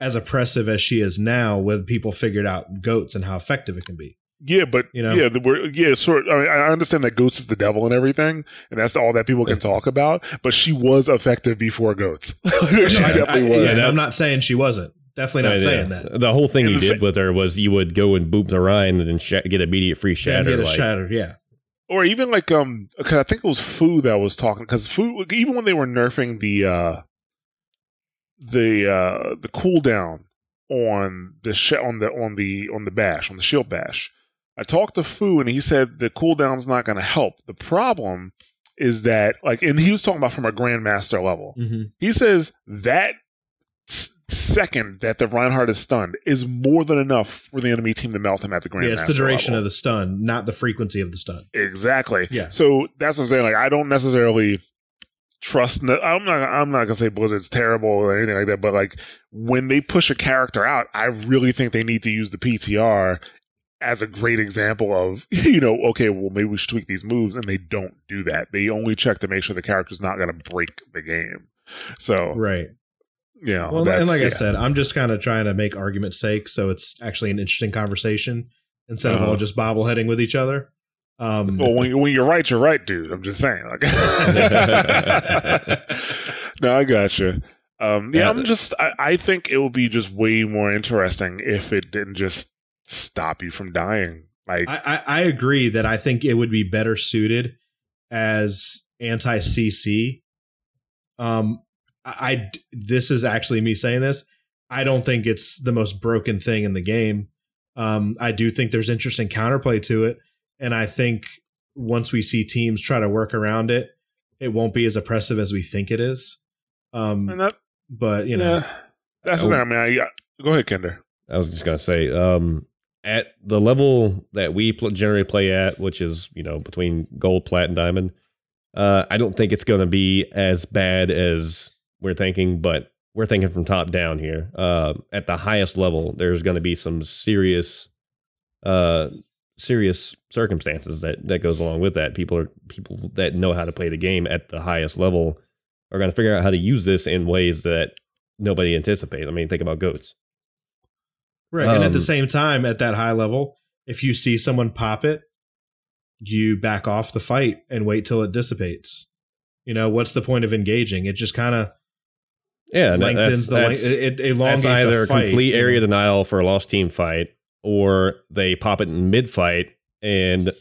as oppressive as she is now when people figured out goats and how effective it can be. Yeah, but You know? yeah, the, we're, yeah, sort. I, mean, I understand that Goats is the devil and everything, and that's all that people can talk about. But she was effective before Goats. she No, I- definitely I- was. yeah, I'm not saying she wasn't. Definitely not Yeah, saying yeah. that. The whole thing And you did fa- with her was you would go and boop the Rein and then sh- get immediate free Then shatter. get a like, shattered, yeah. or even like um, because I think it was Fu that was talking because Fu even when they were nerfing the uh the uh the cooldown on the sh- on the on the on the bash on the shield bash. I talked to Fu and he said the cooldown's not going to help. The problem is that like, and he was talking about from a grandmaster level. Mm-hmm. He says that s- second that the Reinhardt is stunned is more than enough for the enemy team to melt him at the grandmaster. Yeah, it's the duration level. of the stun, not the frequency of the stun. Exactly. Yeah. So that's what I'm saying. Like, I don't necessarily trust. n- I'm not. I'm not gonna say Blizzard's terrible or anything like that. But like, when they push a character out, I really think they need to use the PTR as a great example of you know, okay, well maybe we should tweak these moves, and they don't do that. They only check to make sure the character's not gonna break the game. So Right. Know, Well, and like I said, I'm just kind of trying to make argument's sake, so it's actually an interesting conversation instead of Uh-huh. all just bobbleheading with each other. Um, Well, when, when you're right, you're right, dude. I'm just saying. Like, no, I got you. Um, yeah, Yeah, I'm just. I, I think it would be just way more interesting if it didn't just stop you from dying. Like, I, I, I agree that I think it would be better suited as anti CC. Um, I, I- this is actually me saying this. I don't think it's the most broken thing in the game. Um, I do think there's interesting counterplay to it, and I think once we see teams try to work around it, it won't be as oppressive as we think it is. Um, and that, but you know, yeah, that's the Oh. thing. I mean, I, go ahead, Kender. I was just gonna say, um, at the level that we pl- generally play at, which is you know between gold, plat, and diamond, uh, I don't think it's gonna be as bad as we're thinking. But we're thinking from top down here. Uh, at the highest level, there's gonna be some serious, uh, serious circumstances that that goes along with that. People are people that know how to play the game at the highest level are gonna figure out how to use this in ways that nobody anticipates. I mean, think about goats. Right. and at the Um, same time, at that high level, if you see someone pop it, you back off the fight and wait till it dissipates. You know, what's the point of engaging? It just kind of Yeah, and lengthens that's, the length. It, it elongates that's either a fight. complete you know? area denial for a lost team fight, or they pop it in mid fight and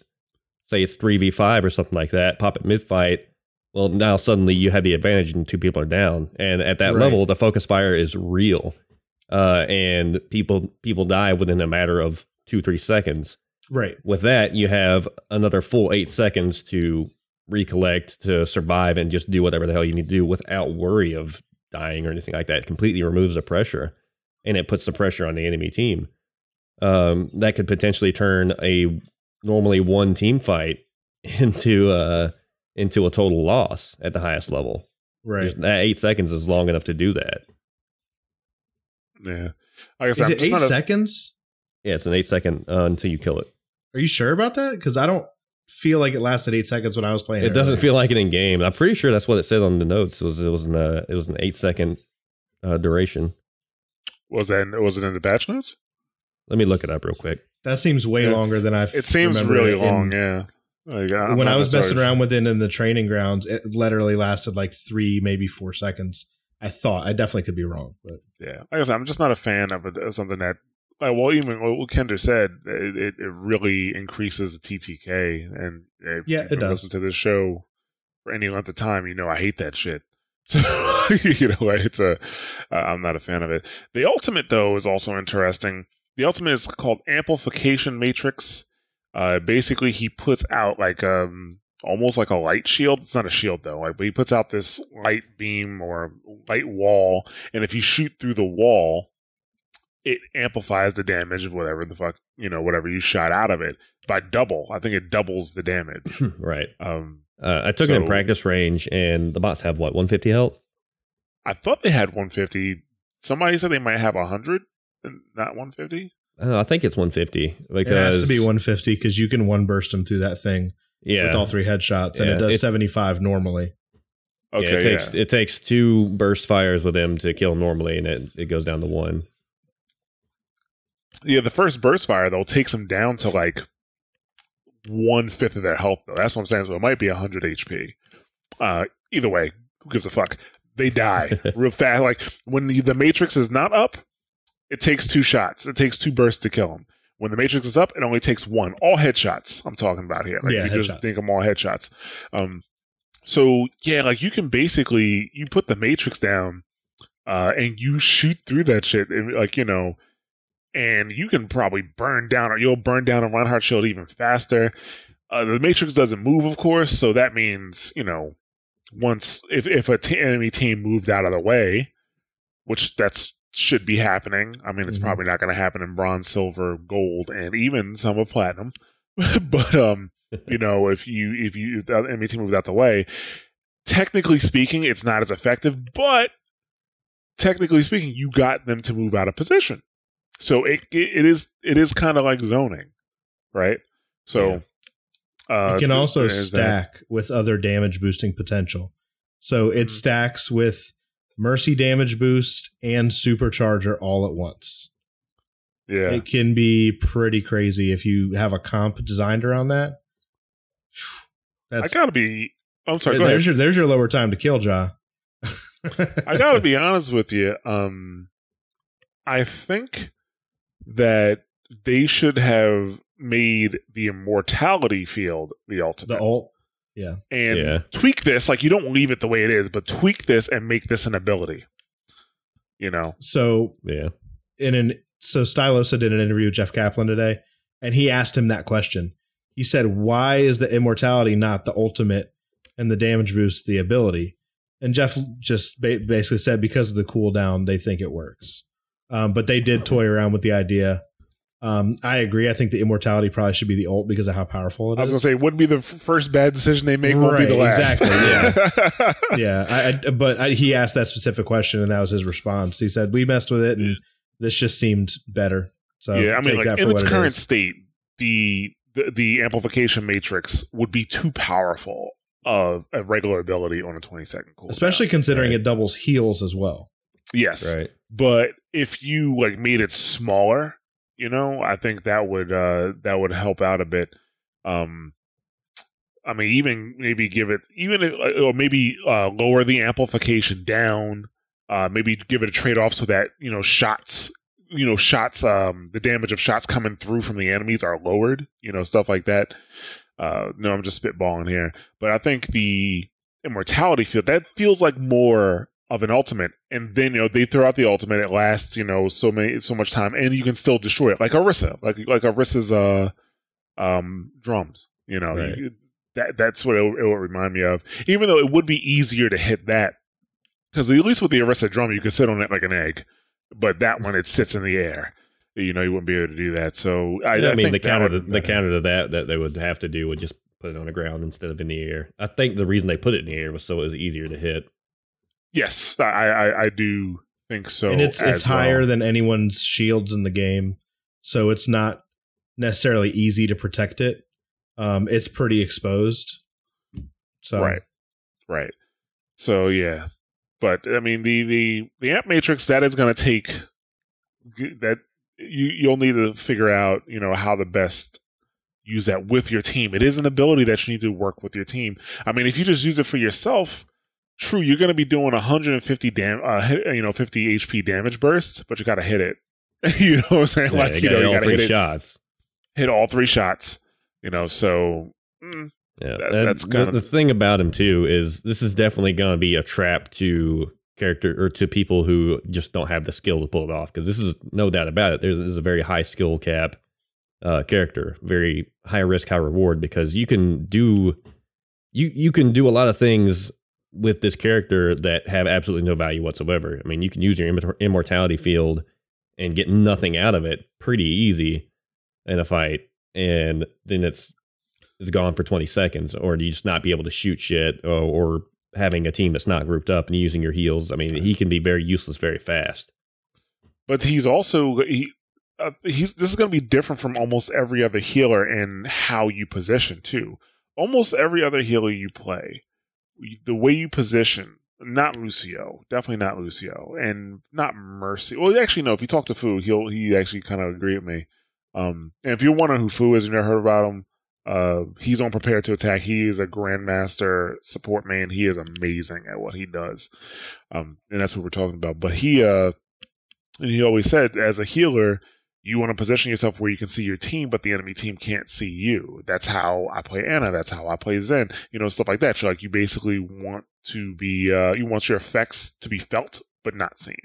say it's three v five or something like that. Pop it mid fight. Well, now suddenly you have the advantage and two people are down, and at that Right. level, the focus fire is real, uh, and people people die within a matter of two three seconds. Right. With that, you have another full eight seconds to recollect, to survive, and just do whatever the hell you need to do without worry of dying or anything like that. It completely removes the pressure, and it puts the pressure on the enemy team. Um, that could potentially turn a normally one team fight into uh into a total loss at the highest level. Right. Just that eight seconds is long enough to do that. Yeah, like I Is said, I'm it eight not a- seconds? Yeah, it's an eight second uh, until you kill it. Are you sure about that? Because I don't feel like it lasted eight seconds when I was playing. It doesn't earlier. feel like it in game. I'm pretty sure that's what it said on the notes. It was it was an uh, it was an eight second uh, duration. Was that was it in the patch notes? Let me look it up real quick. That seems way Yeah. longer than I've. It seems really it in- long. yeah. Like, I'm when I was messing necessarily- around with it in the training grounds, it literally lasted like three, maybe four seconds. I thought I definitely could be wrong, but Yeah, like I said, I'm just not a fan of, it, of something that, like, well, even what Kender said, it, it, really increases the TTK, and if Yeah, you've it does. Listen to this show for any length of time, you know I hate that shit. So you know, it's a, uh, I'm not a fan of it. The ultimate though is also interesting. The ultimate is called amplification matrix. Uh, basically, he puts out like um almost like a light shield. It's not a shield though, like, but he puts out this light beam or light wall, and if you shoot through the wall, it amplifies the damage of whatever the fuck you know whatever you shot out of it by double. I think it doubles the damage. right. Um, Uh, I took it in practice range, and the bots have what 150 health. I thought they had 150. Somebody said they might have 100, and not 150. Uh, I think it's 150 because it has to be 150 because you can one burst them through that thing Yeah, with all three headshots, and Yeah, it does it- 75 normally. Okay, yeah, it takes it takes two burst fires with them to kill normally, and it, it goes down to one. Yeah, the first burst fire though takes them down to like one fifth of their health though. That's what I'm saying. So it might be 100 HP. Uh, either way, who gives a fuck? They die real fast. Like when the, the matrix is not up, it takes two shots. It takes two bursts to kill them. When the matrix is up, it only takes one. All headshots. I'm talking about here. Like Yeah, you just headshots. think them all headshots. Um, so yeah, like you can basically you put the matrix down, uh, and you shoot through that shit, and like you know, and you can probably burn down or you'll burn down a Reinhardt shield even faster. Uh, the Matrix doesn't move, of course, so that means you know once if if a t- enemy team moved out of the way, which that's should be happening. I mean, it's Mhm. probably not going to happen in bronze, silver, gold, and even some of platinum. but um, you know, if you if you if the enemy team moved out the way, technically speaking, it's not as effective. But technically speaking, you got them to move out of position. So it it, it is it is kind of like zoning, right? So uh, it can also there's that. stack with other damage boosting potential. So it Mhm. stacks with mercy damage boost and supercharger all at once. Yeah, It can be pretty crazy if you have a comp designed around that. I gotta be. I'm sorry. Go there's ahead. your there's your lower time to kill, Ja. I gotta be honest with you. Um, I think that they should have made the immortality field the ultimate. the ult. Yeah. And Yeah. tweak this like you don't leave it the way it is but tweak this and make this an ability you know So Yeah, in an so Stylosa did an interview with Jeff Kaplan today, and he asked him that question. He said, "Why is the immortality not the ultimate and the damage boost the ability?" And Jeff just basically said, "Because of the cooldown, they think it works." Um, but they did toy around with the idea. Um, I agree. I think the immortality probably should be the ult because of how powerful it i was is. gonna say it wouldn't be the f- first bad decision they make won't be the last exactly, yeah, I, I, but I, he asked that specific question, and that was his response. He said, "We messed with it, and this just seemed better." So yeah i mean like in its it current is. state the, the the amplification matrix would be too powerful of a regular ability on a 20 second cooldown especially considering Right. it doubles heals as well. Yes. Right. but if you like made it smaller you know i think that would uh that would help out a bit. Um i mean even maybe give it even if, or maybe uh lower the amplification down uh maybe give it a trade-off so that you know shots you know shots um the damage of shots coming through from the enemies are lowered you know stuff like that. Uh no i'm just spitballing here. But i think the immortality field that feels like more of an ultimate and then you know they throw out the ultimate it lasts you know so many so much time and you can still destroy it like Orisa like like Orisa's uh um drums you know Right. you- that that's what it, it would remind me of even though it would be easier to hit that because at least with the Orisa drum you can sit on it like an egg but that one it sits in the air you know you wouldn't be able to do that so i, I, I mean, the counter to, the counter to that that they would have to do would just put it on the ground instead of in the air. I think the reason they put it in the air was so it was easier to hit. Yes i i, I do think so and it's it's higher well. than anyone's shields in the game, so it's not necessarily easy to protect it. Um, it's pretty exposed. So Right. Right. So yeah. But I mean the the the amp matrix that is gonna take that you you'll need to figure out you know how the best use that with your team. It is an ability that you need to work with your team. I mean, if you just use it for yourself, true, you're going to be doing 150 dam, uh, you know, 50 HP damage bursts, but you got to hit it. you know what I'm saying? Yeah, like you know, you got to hit it, shots. hit all three shots. You know, so mm, Yeah, That- that's the- kind the, of- thing about him too is this is definitely going to be a trap to character or to people who just don't have the skill to pull it off because this is no doubt about it. There's, there's a very high skill cap uh, character, very high risk, high reward because you can do you you can do a lot of things with this character that have absolutely no value whatsoever. I mean, you can use your immortality field and get nothing out of it pretty easy in a fight, and then it's it's gone for 20 seconds, or you just not be able to shoot shit, or, or having a team that's not grouped up and using your heals? I mean, he can be very useless very fast. but he's also he. Uh, he's this is going to be different from almost every other healer in how you position too. Almost every other healer you play, the way you position, not Lucio, definitely not Lucio, and not Mercy. Well, actually, no. If you talk to Fu, he'll he actually kind of agree with me. Um, and if you're wondering who Fu is and you never heard about him, uh, he's on Prepare to Attack. He is a Grandmaster support man. He is amazing at what he does. Um, and that's what we're talking about. But he, uh, and he always said, as a healer, you want to position yourself where you can see your team, but the enemy team can't see you. That's how I play Ana. That's how I play Zen. You know, stuff like that. So like you basically want to be, uh, you want your effects to be felt but not seen.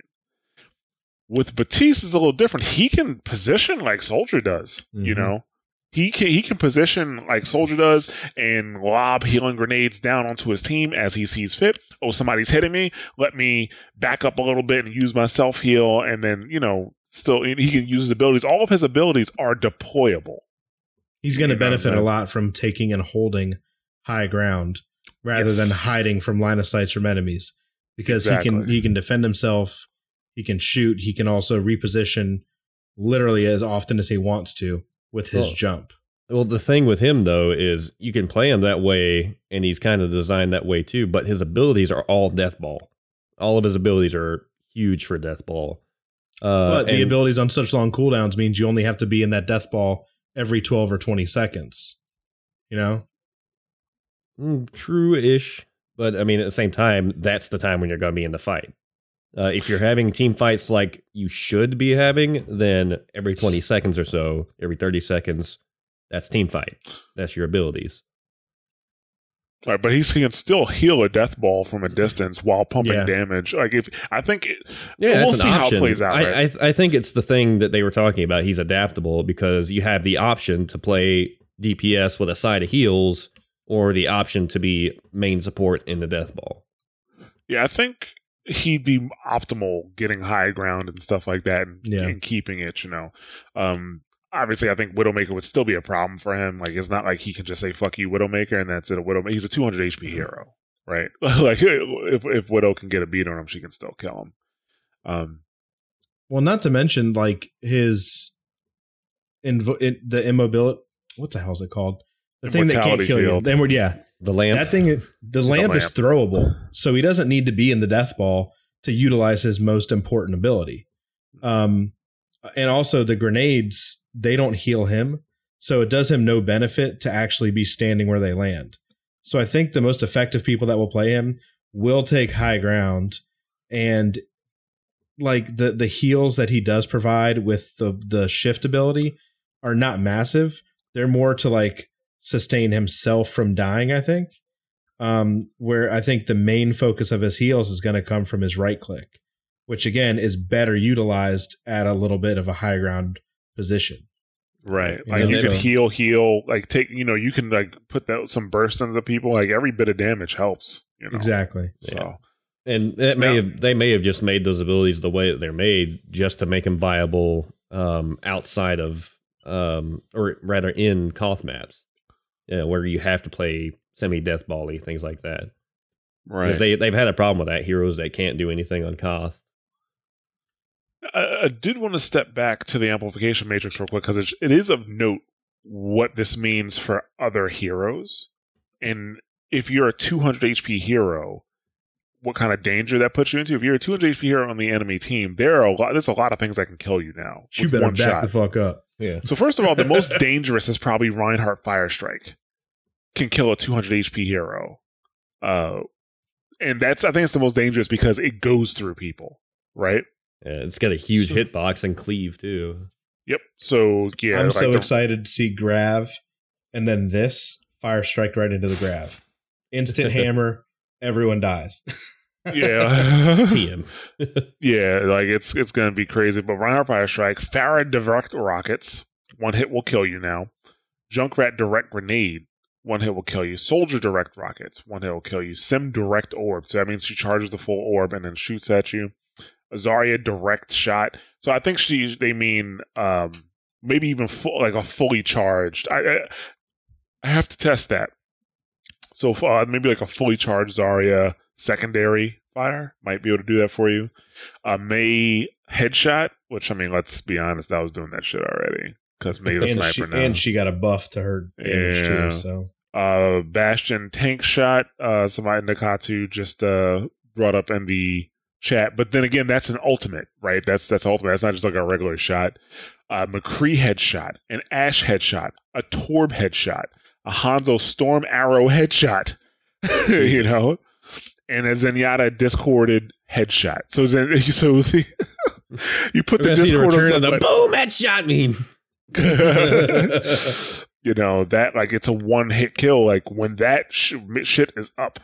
With Baptiste, is a little different. He can position like Soldier does. You Mhm. know, he can he can position like Soldier does and lob healing grenades down onto his team as he sees fit. Oh, somebody's hitting me. Let me back up a little bit and use my self heal, and then you know, still he can use his abilities. All of his abilities are deployable. He's going to benefit a lot from taking and holding high ground rather Yes. than hiding from line of sight from enemies because he can he can defend himself, he can shoot, he can also reposition literally as often as he wants to with his Well, jump. Well, the thing with him though is you can play him that way, and he's kind of designed that way too. But his abilities are all death ball. All of his abilities are huge for death ball. Uh, but the and- abilities on such long cooldowns means you only have to be in that death ball every 12 or 20 seconds. You know? Mm, true-ish, but I mean at the same time, that's the time when you're going to be in the fight. Uh, if you're having team fights like you should be having, then every 20 seconds or so, every 30 seconds, that's team fight. That's your abilities. Right, but he's, he can still heal a death ball from a distance while pumping Yeah. damage. Like if I think, it, Yeah, we'll see an how it plays out. I, right? I I think it's the thing that they were talking about. He's adaptable because you have the option to play DPS with a side of heals, or the option to be main support in the death ball. Yeah, I think he'd be optimal getting high ground and stuff like that and, Yeah. and keeping it, you know. Um obviously I think Widowmaker would still be a problem for him. Like it's not like he can just say fuck you Widowmaker and that's it. A Widow he's a 200 HP hero, right? like if if Widow can get a beat on him, she can still kill him. Um Well, not to mention like his invo- it, the immobility. What the hell is it called? The thing that can't Immortality kill you. field. The immor- yeah, The lamp. that thing. The lamp, is throwable, so he doesn't need to be in the death ball to utilize his most important ability. Um, and also the grenades they don't heal him, so it does him no benefit to actually be standing where they land. So I think the most effective people that will play him will take high ground and like the the heals that he does provide with the the shift ability are not massive. They're more to like sustain himself from dying, I think. Um where I think the main focus of his heals is going to come from his right click, which again is better utilized at a little bit of a high ground position. Right. You Like know, you can so- heal, heal, like take you know, you can like put that some burst into the people. Like every bit of damage helps. You know. Exactly. So and that may Yeah. have they may have just made those abilities the way that they're made just to make them viable um, outside of um, or rather in Koth maps, yeah, where you have to play semi death bally things like that. right. Because they they've had a problem with that. Heroes that can't do anything on Koth. I, I did want to step back to the amplification matrix real quick because it, it is of note what this means for other heroes. And if you're a 200 HP hero, what kind of danger that puts you into. If you're a 200 HP hero on the enemy team, there are a lot. There's a lot of things that can kill you now. You better one back shot. the fuck up. Yeah. So first of all, the most dangerous is probably Reinhardt Fire Strike. Can kill a 200 HP hero. Uh, and that's I think it's the most dangerous because it goes through people, right? Yeah, it's got a huge So- hitbox and cleave too. Yep. So yeah, I'm so excited to see Grav and then this fire strike right into the Grav. Instant hammer, everyone dies. Yeah. PM. yeah, like it's it's gonna be crazy. But Reinhardt Fire Strike, Pharah direct rockets, one hit will kill you now. Junkrat direct grenade, one hit will kill you. Soldier direct rockets, one hit will kill you. Sim direct orb, so that means she charges the full orb and then shoots at you. Zarya direct shot. So I think she they mean um maybe even full like a fully charged. I I, I have to test that. So uh, maybe like a fully charged Zarya secondary fire might be able to do that for you. Uh, Mei headshot, which I mean, let's be honest, I was doing that shit already because Mei the and, sniper she, now. and she got a buff to her damage Yeah. too. So uh, Bastion tank shot. Uh, somebody Nakatu just uh brought up in the chat, but then again, that's an ultimate, right? That's that's ultimate. That's not just like a regular shot. Uh, McCree headshot, an Ash headshot, a Torb headshot, a Hanzo Storm Arrow headshot. you know, and a Zenyatta discorded headshot. So then, so the, you put We're the gonna see the discord on the boom headshot meme. you know that like it's a one hit kill like when that sh- shit is up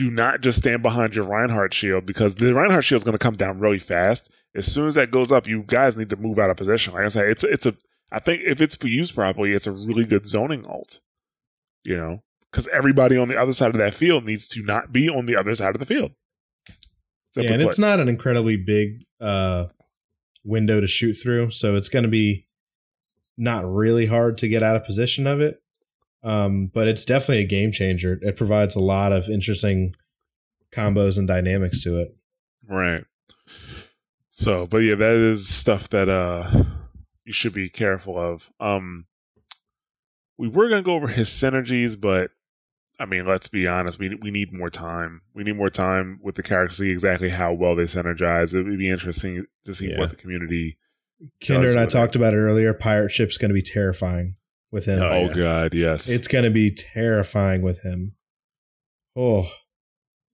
do not just stand behind your reinhardt shield because the reinhardt shield is going to come down really fast as soon as that goes up you guys need to move out of position like i said it's it's a i think if it's used properly it's a really good zoning ult you know because everybody on the other side of that field needs to not be on the other side of the field Simply yeah, and put. it's not an incredibly big uh, window to shoot through, so it's going to be not really hard to get out of position of it. Um, but it's definitely a game changer. It provides a lot of interesting combos and dynamics to it. Right. So, but yeah, that is stuff that uh you should be careful of. Um we were going to go over his synergies, but I mean, let's be honest, we we need more time. We need more time with the characters to see exactly how well they synergize. It would be interesting to see Yeah. what the community Kender and I talked it. about it earlier. Pirate ship's going to be terrifying with him. Oh, Oh, yeah. god, yes. It's going to be terrifying with him. Oh,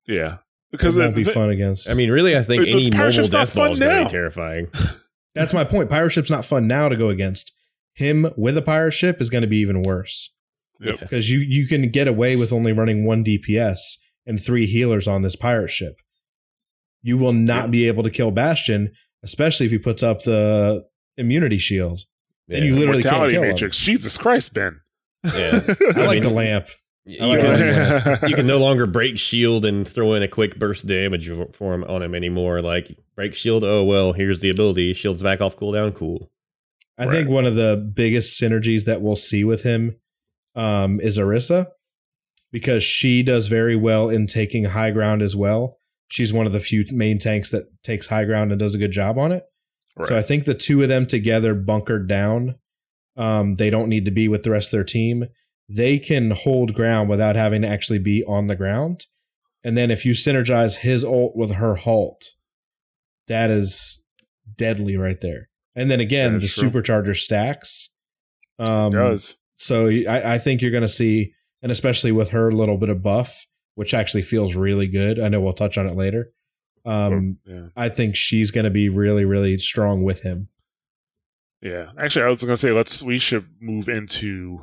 yeah. because Because it won't the be thi- fun against. I mean, really, I think The any Pirate mobile death ball is going to be terrifying. that's my point. Pirate ship's not fun now to go against. Him with a pirate ship is going to be even worse. Yep. because you you can get away with only running one DPS and three healers on this pirate ship. You will not Yeah. be able to kill Bastion, especially if he puts up the immunity shield. Yeah. And you literally can't Mortality kill him. Matrix. Jesus Christ, Ben. Yeah. I like mean- the lamp. you, like can, you can no longer break shield and throw in a quick burst damage for him on him anymore. Like break shield, oh well, here's the ability. Shield's back off cooldown, cool. I think one of the biggest synergies that we'll see with him um, is Orisa because she does very well in taking high ground as well. She's one of the few main tanks that takes high ground and does a good job on it. Right. So I think the two of them together, bunkered down, um, they don't need to be with the rest of their team. They can hold ground without having to actually be on the ground. And then if you synergize his ult with her halt, that is deadly right there. And then again, the true. supercharger stacks. Um, does. So I, I think you're going to see, and especially with her little bit of buff, which actually feels really good. I know we'll touch on it later. Um, yeah. I think she's going to be really, really strong with him. Yeah, actually, I was gonna say let's we should move into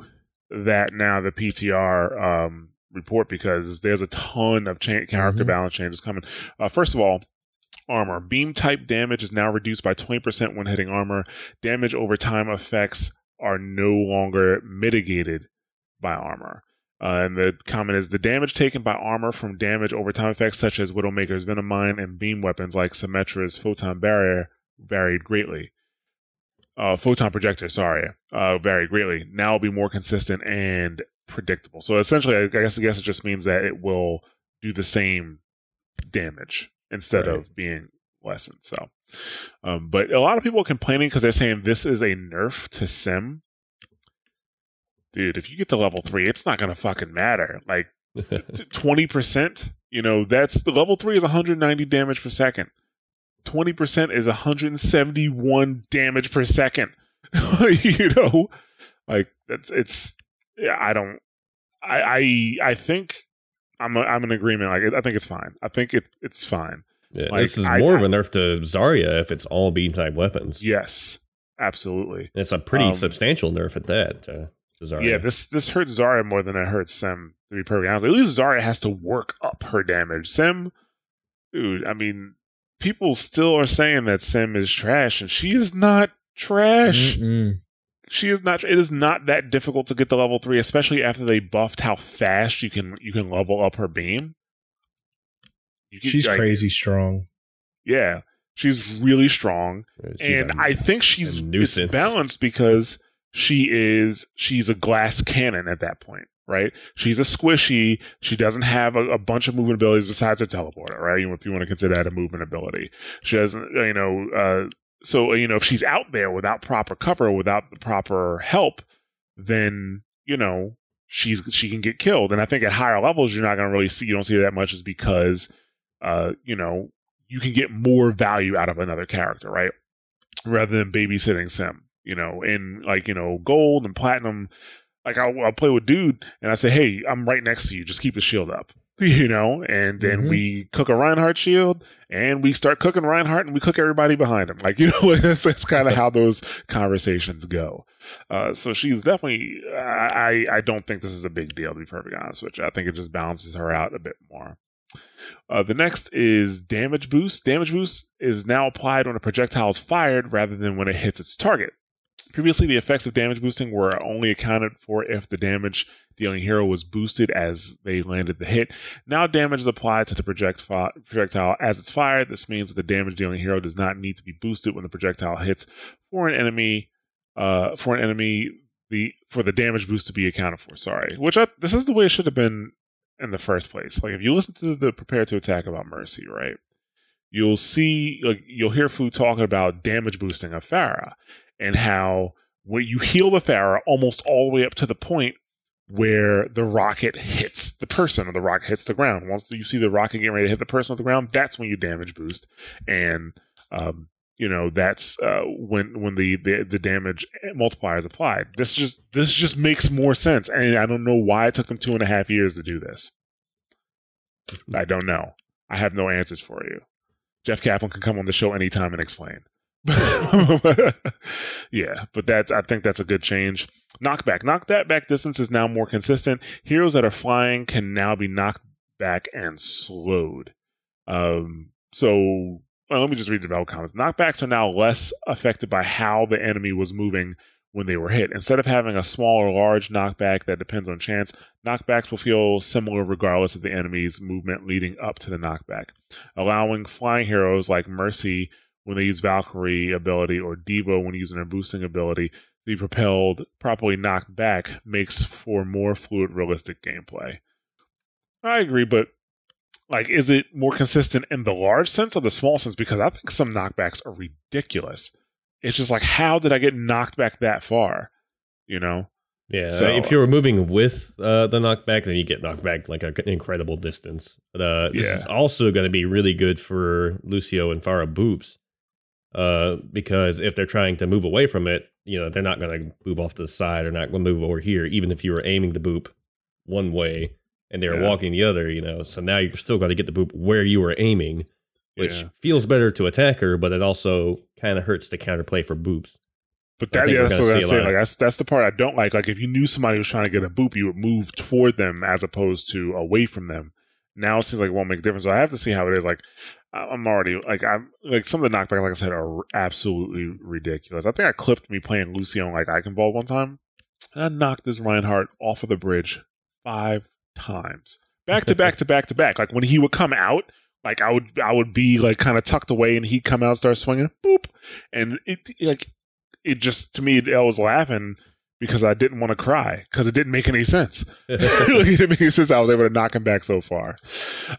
that now the PTR um, report because there's a ton of cha- character Mhm. balance changes coming. Uh, first of all, armor beam type damage is now reduced by 20% when hitting armor. Damage over time effects are no longer mitigated by armor. Uh, and the comment is the damage taken by armor from damage over time effects such as Widowmaker's Venom Mine and beam weapons like Symmetra's Photon Barrier varied greatly uh, photon projector, sorry, uh, varied greatly. Now will be more consistent and predictable. So essentially, I guess I guess it just means that it will do the same damage instead Right. of being lessened. So, um, but a lot of people are complaining because they're saying this is a nerf to sim. Dude, if you get to level three, it's not gonna fucking matter. Like twenty percent, You know, that's the level three is 190 damage per second. 20% is 171 damage per second. you know, like that's it's. Yeah, I don't. I I I think I'm a, I'm in agreement. Like I think it's fine. I think it it's fine. Yeah, Like, this is I- more of a nerf to Zarya if it's all beam type weapons. Yes, absolutely. It's a pretty Um, substantial nerf at that. To, to Zarya. Yeah, this this hurts Zarya more than it hurts Sim. To be perfectly honest, at least Zarya has to work up her damage. Sim, dude, I mean, people still are saying that Sim is trash, and she is not trash. Mm-mm. She is not. It is not that difficult to get to level three, especially after they buffed how fast you can you can level up her beam. Can- She's like, crazy strong. Yeah, she's really strong. She's and a- I think she's it's balanced because she is she's a glass cannon at that point, right? She's a squishy. She doesn't have a, a bunch of movement abilities besides her teleporter, right? If you want to consider that a movement ability, she doesn't. You know, uh, so you know if she's out there without proper cover, without the proper help, then you know she's she can get killed. And I think at higher levels, you're not going to really see you don't see that much, is because uh, you know you can get more value out of another character, right? Rather than babysitting Sim, you know, in like, you know, gold and platinum. Like I'll, I'll play with dude and I say, Hey, I'm right next to you. Just keep the shield up, you know, and then Mhm. we cook a Reinhardt shield and we start cooking Reinhardt and we cook everybody behind him. Like, you know, that's, that's kind of how those conversations go. Uh, so she's definitely, I, I I don't think this is a big deal to be perfectly honest with you. I think it just balances her out a bit more. Uh, the next is damage boost. Damage boost is now applied when a projectile is fired rather than when it hits its target. Previously, the effects of damage boosting were only accounted for if the damage dealing hero was boosted as they landed the hit. Now, damage is applied to the projectile as it's fired. This means that the damage dealing hero does not need to be boosted when the projectile hits for an enemy. Uh, for an enemy, the for the damage boost to be accounted for. Sorry, which I, this is the way it should have been in the first place. Like if you listen to the prepare to attack about Mercy, right? You'll see like you'll hear Fu talking about damage boosting of Pharah and how when you heal the Pharah almost all the way up to the point where the rocket hits the person or the rocket hits the ground. Once you see the rocket getting ready to hit the person on the ground, that's when you damage boost. And um, you know, that's uh, when when the, the the damage multiplier is applied. This just this just makes more sense. And I don't know why it took them two and a half years to do this. I don't know. I have no answers for you. Jeff Kaplan can come on the show anytime and explain. yeah, but that's I think that's a good change. Knockback. Knock that back distance is now more consistent. Heroes that are flying can now be knocked back and slowed. Um so well, let me just read the develop comments. Knockbacks are now less affected by how the enemy was moving when they were hit. Instead of having a small or large knockback that depends on chance, knockbacks will feel similar regardless of the enemy's movement leading up to the knockback, allowing flying heroes like Mercy when they use Valkyrie ability or D.Va when using their boosting ability to be propelled properly knocked back makes for more fluid, realistic gameplay. I agree, but like, is it more consistent in the large sense or the small sense? Because I think some knockbacks are ridiculous. It's just like, how did I get knocked back that far? You know? Yeah, So- if you're moving with uh, the knockback, then you get knocked back like an incredible distance. But uh, this Yeah. is also going to be really good for Lucio and Pharah Boops. Uh, because if they're trying to move away from it, you know, they're not going to move off to the side or not going to move over here, even if you were aiming the boop one way and they were Yeah. walking the other, you know. So now you're still going to get the boop where you were aiming, which Yeah. feels better to attacker, but it also kind of hurts to counterplay for boops. But that, yeah, that's what I see a say. Like that's that's the part I don't like. Like if you knew somebody was trying to get a boop, you would move toward them as opposed to away from them. Now it seems like it won't make a difference. So I have to see how it is. Like I'm already like I'm like some of the knockbacks, like I said, are absolutely ridiculous. I think I clipped me playing Lucio on like Ball one time, and I knocked this Reinhardt off of the bridge five times, back to back to back to back. Like when he would come out, like I would I would be like kind of tucked away, and he'd come out, start swinging, boop, and it like it just to me I was laughing because I didn't want to cry because it didn't make any sense. like, it didn't make any sense. I was able to knock him back so far.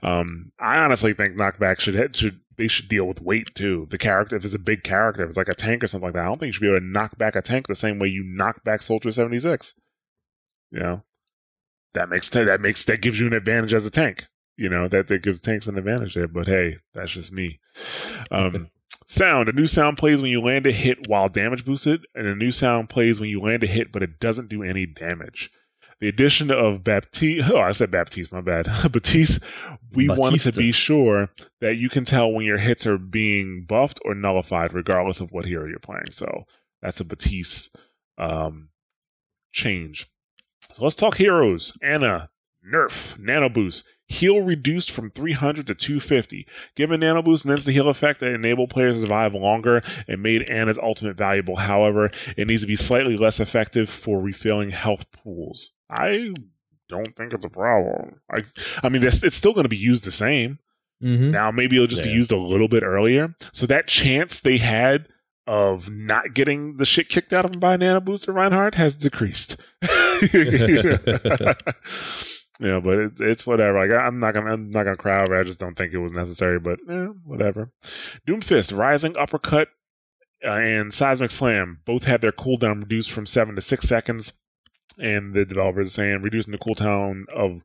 Um, I honestly think knockback should should they should deal with weight too. The character, if it's a big character, if it's like a tank or something like that, I don't think you should be able to knock back a tank the same way you knock back Soldier seventy six. You know, that makes that makes that gives you an advantage as a tank. you know that that gives tanks an advantage there. But hey, that's just me. Um, sound: a new sound plays when you land a hit while damage boosted, and a new sound plays when you land a hit but it doesn't do any damage. The addition of Baptiste, oh, I said Baptiste, my bad. Baptiste, we wanted to be sure that you can tell when your hits are being buffed or nullified, regardless of what hero you're playing. So that's a Baptiste um, change. So let's talk heroes. Ana, nerf, nano boost. Heal reduced from 300 to 250. Given nano boost and instant heal effect that enable players to survive longer and made Ana's ultimate valuable. However, it needs to be slightly less effective for refilling health pools. I don't think it's a problem. I, I mean, it's, it's still going to be used the same. Mm-hmm. Now maybe it'll just be used a little bit earlier. So that chance they had of not getting the shit kicked out of them by Nano Booster Reinhardt has decreased. yeah, but it, it's whatever. Like I'm not gonna, I'm not gonna cry over. it. I just don't think it was necessary. But eh, whatever. Doomfist, Rising Uppercut, uh, and Seismic Slam both had their cooldown reduced from seven to six seconds. And the developers are saying reducing the cooldown of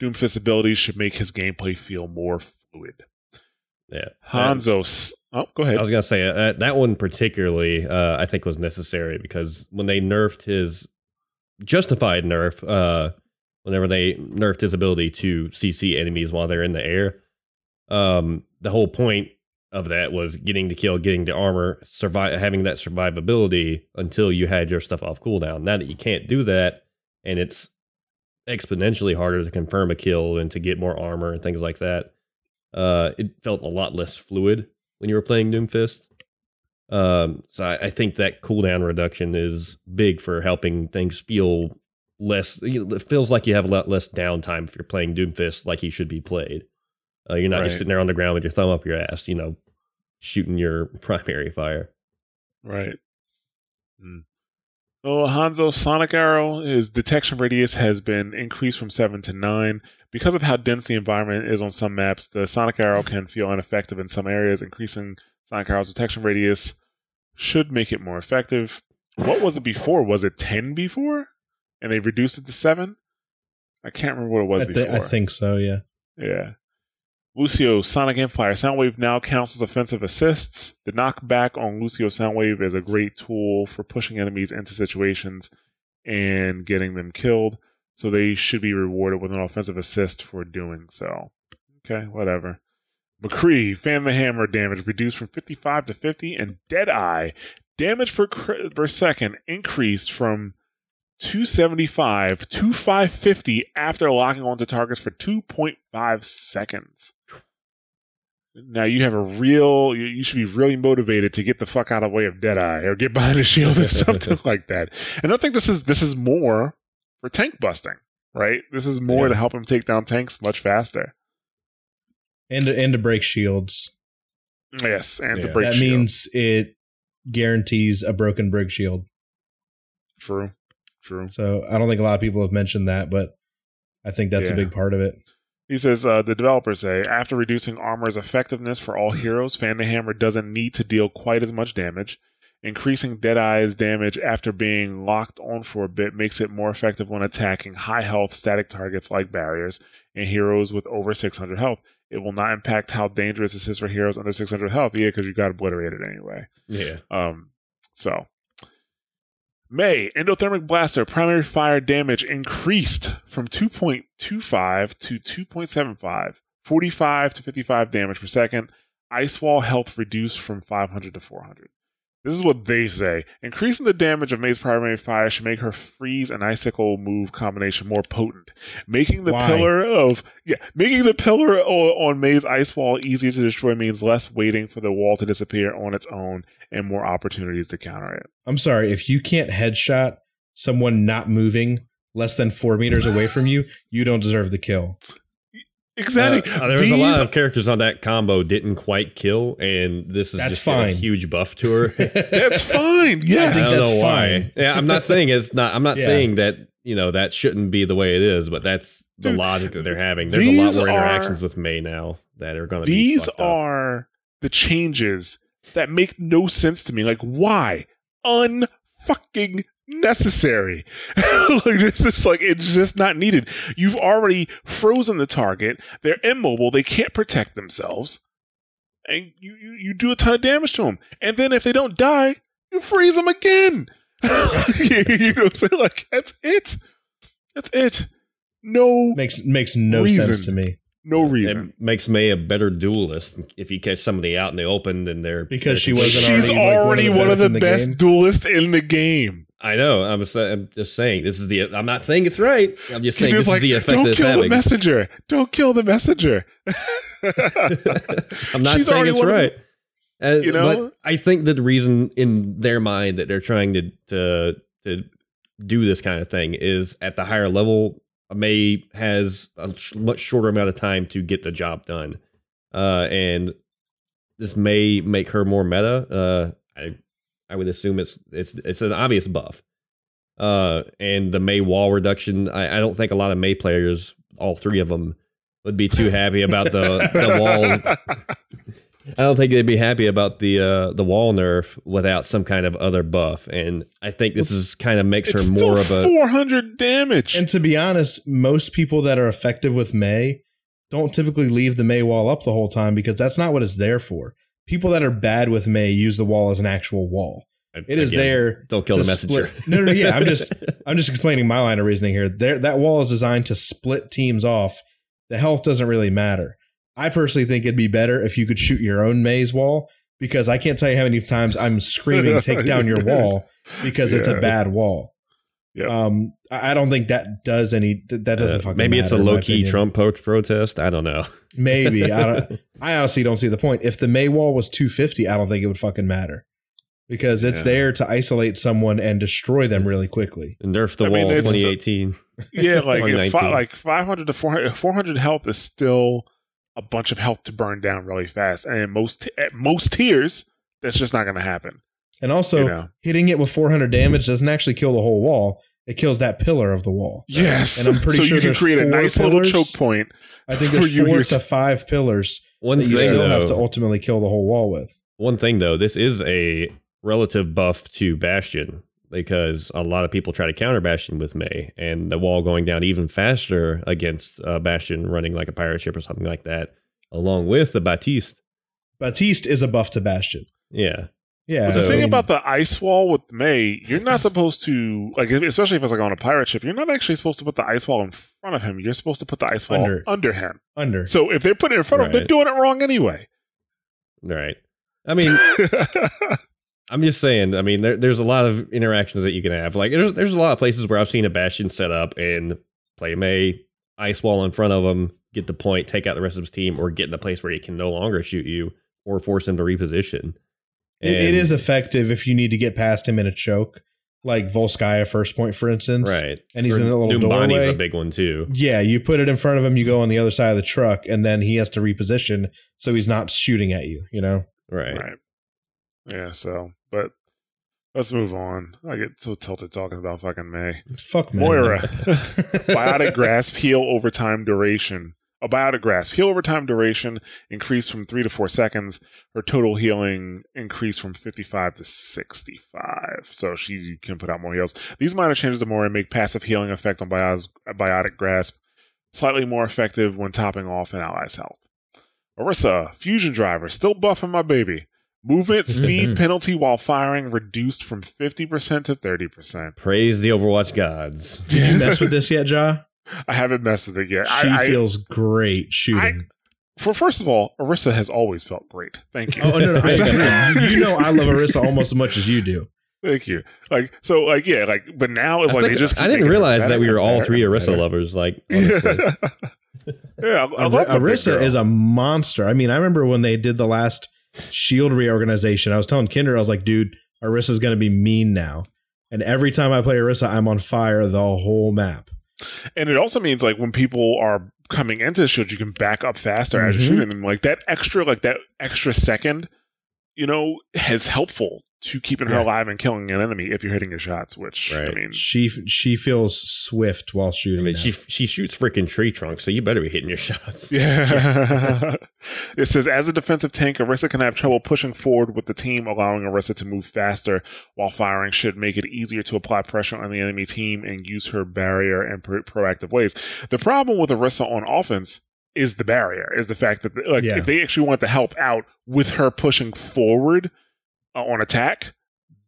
Doomfist abilities should make his gameplay feel more fluid. Yeah. Hanzo, oh, go ahead. I was gonna say uh, that one particularly, uh, I think was necessary because when they nerfed his justified nerf, uh, whenever they nerfed his ability to CC enemies while they're in the air, um, the whole point of that was getting the kill, getting the armor, survive, having that survivability until you had your stuff off cooldown. Now that you can't do that, and it's exponentially harder to confirm a kill and to get more armor and things like that. Uh, it felt a lot less fluid when you were playing Doomfist. Um, so I, I think that cooldown reduction is big for helping things feel less. you know, It feels like you have a lot less downtime if you're playing Doomfist like he should be played. Uh, you're not Right. just sitting there on the ground with your thumb up your ass, you know, shooting your primary fire. Right. Mm. Oh, Hanzo Sonic Arrow, his detection radius has been increased from 7 to 9. Because of how dense the environment is on some maps, the Sonic Arrow can feel ineffective in some areas. Increasing Sonic Arrow's detection radius should make it more effective. What was it before? Was it 10 before? And they reduced it to 7? I can't remember what it was I, thi- before. I think so. Yeah. Yeah. Lucio, Sonic Amplifier. Soundwave now counts as offensive assists. The knockback on Lucio Soundwave is a great tool for pushing enemies into situations and getting them killed. So they should be rewarded with an offensive assist for doing so. Okay, whatever. McCree, Fan the Hammer damage reduced from 55 to 50, and Deadeye damage per, cr- per second increased from 275 to 550 after locking onto targets for 2.5 seconds. Now you have a real. You, should be really motivated to get the fuck out of the way of Deadeye or get behind a shield or something like that. And I think this is this is more for tank busting, right? This is more Yeah. to help him take down tanks much faster. And to, and to break shields. Yes, and to break that shield. means it guarantees a broken brick shield. true, true. So I don't think a lot of people have mentioned that, but I think that's Yeah. a big part of it. He says uh, the developers say after reducing armor's effectiveness for all heroes, Fan the Hammer doesn't need to deal quite as much damage. Increasing Deadeye's damage after being locked on for a bit makes it more effective when attacking high health static targets like barriers and heroes with over 600 health. It will not impact how dangerous this is for heroes under 600 health, yeah, because you got obliterated anyway. Yeah. Um, so Mei endothermic blaster primary fire damage increased from 2.25 to 2.75, 45 to 55 damage per second. Ice wall health reduced from 500 to 400. This is what they say. Increasing the damage of Mei's primary fire should make her freeze and icicle move combination more potent, making the Why? pillar of yeah, making the pillar on Mei's ice wall easier to destroy means less waiting for the wall to disappear on its own and more opportunities to counter it. I'm sorry, if you can't headshot someone not moving less than four meters away from you, you don't deserve the kill. Exactly. Uh, there was a lot of characters on that combo didn't quite kill, and this is That's just fine. a huge buff to her. That's fine. I Yes. think I don't that's know fine. why. Yeah, I'm not saying it's not. I'm not Yeah. saying that you know that shouldn't be the way it is, but that's the Dude, logic that they're having. There's a lot more are- interactions with Mei now that are going to be. These up. are the changes that make no sense to me. Like, why? Unfucking necessary. like it's just like it's just not needed. You've already frozen the target. They're immobile. They can't protect themselves, and you you, you do a ton of damage to them. And then if they don't die, you freeze them again. you know, so like that's it. That's it. No, Makes makes no Reason. sense to me no reason. It makes Mei a better duelist if you catch somebody out in the open. Then they're Because they're she wasn't She's already, already like, one of the, in the best game? duelists in the game. I know. I'm, I'm just saying. This is the. I'm not saying it's right. I'm just saying this like, is the effect don't it's kill the messenger. Don't kill the messenger. I'm not She's saying it's one of the- right. Uh, You know? but I think that the reason in their mind that they're trying to to to do this kind of thing is at the higher level, Mei has a sh- much shorter amount of time to get the job done, uh, and this may make her more meta. Uh, I I would assume it's it's it's an obvious buff. Uh, and the Mei wall reduction, I, I don't think a lot of Mei players, all three of them, would be too happy about the the wall I don't think they'd be happy about the uh, the wall nerf without some kind of other buff, and I think this is kind of makes it's her more of a 400 damage. And to be honest, most people that are effective with Mei don't typically leave the Mei wall up the whole time because that's not what it's there for. People that are bad with Mei use the wall as an actual wall. It is Again, there. Don't kill to the messenger. split- No, no, no, yeah. I'm just, I'm just explaining my line of reasoning here. There, that wall is designed to split teams off. The health doesn't really matter. I personally think it'd be better if you could shoot your own Mei's wall because I can't tell you how many times I'm screaming "take down your wall" because it's a bad wall. Yep. Um, I I don't think that does any. That that doesn't Uh, fucking. maybe it's a matter, in my low key opinion. Trump po- protest. I don't know. Maybe I don't. I honestly don't see the point. If the Mei wall was 250, I don't think it would fucking matter because it's Yeah. there to isolate someone and destroy them really quickly. Nerf the I wall it's- 2018. yeah, like fi- like 500 to 400, 400 health is still a bunch of health to burn down really fast, and most at most tiers, that's just not going to happen. And also, you know? hitting it with 400 damage doesn't actually kill the whole wall. It kills that pillar of the wall. Yes, And I'm pretty so sure you can create a nice pillars. little choke point. I think For there's you four here to to- five pillars One that you thing, still have to ultimately kill the whole wall with. one thing though, this is a relative buff to Bastion because a lot of people try to counter Bastion with Mei, and the wall going down even faster against uh, Bastion running like a pirate ship or something like that, along with the Baptiste. Baptiste is a buff to Bastion. Yeah, Yeah. But the I thing about the ice wall with Mei, you're not supposed to like, especially if it's like on a pirate ship. You're not actually supposed to put the ice wall in front of him. You're supposed to put the ice wall Under. under, him. under. So if they're putting it in front of him, they're doing it wrong anyway. right. I mean, I'm just saying. I mean, there, there's a lot of interactions that you can have. Like, there's there's a lot of places where I've seen a Bastion set up and play Mei ice wall in front of him, get the point, take out the rest of his team, or get in the place where he can no longer shoot you, or force him to reposition. It- it And- effective if you need to get past him in a choke, like Volskaya first point, for instance. right, And he's Or in the little Numbani's doorway. a big one too. Yeah, you put it in front of him, you go on the other side of the truck, and then he has to reposition so he's not shooting at you, you know? Right. Right. Yeah, so but let's move on. I get so tilted talking about fucking Mei. Fuck man. Moira. Biotic grasp, heal over time duration. A biotic grasp, heal over time duration increased from three to four seconds. Her total healing increased from 55 to 65. So she can put out more heals. These minor changes to Moira make passive healing effect on bios- biotic grasp slightly more effective when topping off an ally's health. Orisa, fusion driver, still buffing my baby. Movement speed penalty while firing reduced from 50% to 30%. Praise the Overwatch gods. Did you mess with this yet, Ja? I haven't messed with it yet. She I, I, feels great shooting. for first of all, Orisa has always felt great. Thank you. oh, no, no. I, you, you know I love Orisa almost as much as you do. Thank you. Like so, like yeah, like but now it's I, like they just. I didn't realize that we were all three and Orisa better. lovers. Like, honestly. yeah, I, I love Orisa is a monster. I mean, I remember when they did the last Shield reorganization. I was telling Kender, I was like, dude, Orisa's going to be mean now. And every time I play Arissa, I'm on fire the whole map. and it also means like when people are coming into the shield, you can back up faster as Mhm. you're shooting them. Like that extra, like that extra second, you know, is helpful to keeping her alive and killing an enemy if you're hitting your shots. Which I mean, She she feels swift while I shooting. mean, now. she she shoots freaking tree trunks, so you better be hitting your shots. Yeah. it says as a defensive tank, Orisa can have trouble pushing forward with the team, allowing Orisa to move faster while firing should make it easier to apply pressure on the enemy team and use her barrier in pro- proactive ways. The problem with Orisa on offense is the barrier, is the fact that like Yeah. if they actually want to help out with her pushing forward on attack,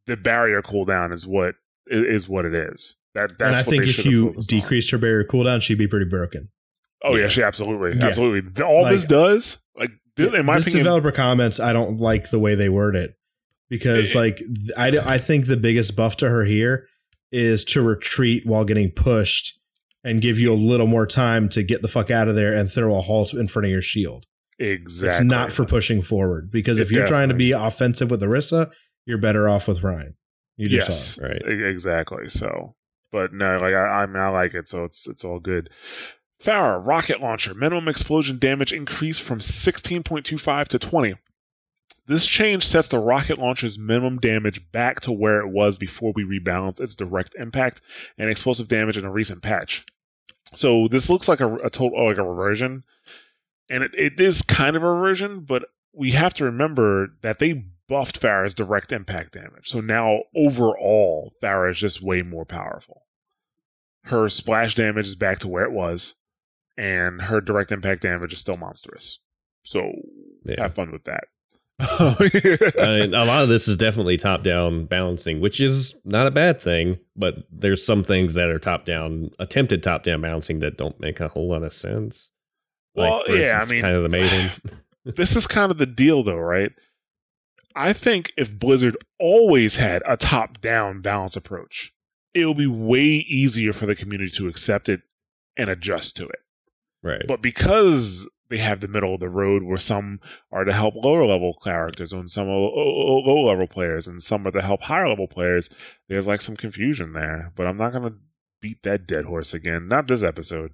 the barrier cooldown is what is what it is. That that's and I what think if you focused on. decreased her barrier cooldown, she'd be pretty broken. Oh yeah, Yeah. she absolutely, Yeah. absolutely. All Like- this does, like, th- in my this opinion, developer comments, I don't like the way they word it because, Eh. like, I, I think the biggest buff to her here is to retreat while getting pushed and give you a little more time to get the fuck out of there and throw a halt in front of your shield. Exactly. It's not for pushing forward because if you're trying to be offensive with Orisa, you're better off with Rein. You just yes, saw. Right. exactly. So, but no, like I, I mean, I like it, so it's it's all good. Pharah rocket launcher minimum explosion damage increased from sixteen point two five to twenty. This change sets the rocket launcher's minimum damage back to where it was before we rebalance its direct impact and explosive damage in a recent patch. So this looks like a, a total oh, like a reversion, and it, it is kind of a reversion, but we have to remember that they buffed Pharah's direct impact damage. So now overall, Farah is just way more powerful. Her splash damage is back to where it was, and her direct impact damage is still monstrous. So Yeah. have fun with that. I mean, a lot of this is definitely top down balancing, which is not a bad thing, but there's some things that are top down, attempted top down balancing that don't make a whole lot of sense. Well, for yeah, I mean- kind of the maiden. this is kind of the deal, though, right? I think if Blizzard always had a top down balance approach, it will be way easier for the community to accept it and adjust to it. right. But because they have the middle of the road where some are to help lower level characters and some are low level players and some are to help higher level players, there's like some confusion there. But I'm not going to beat that dead horse again. Not this episode.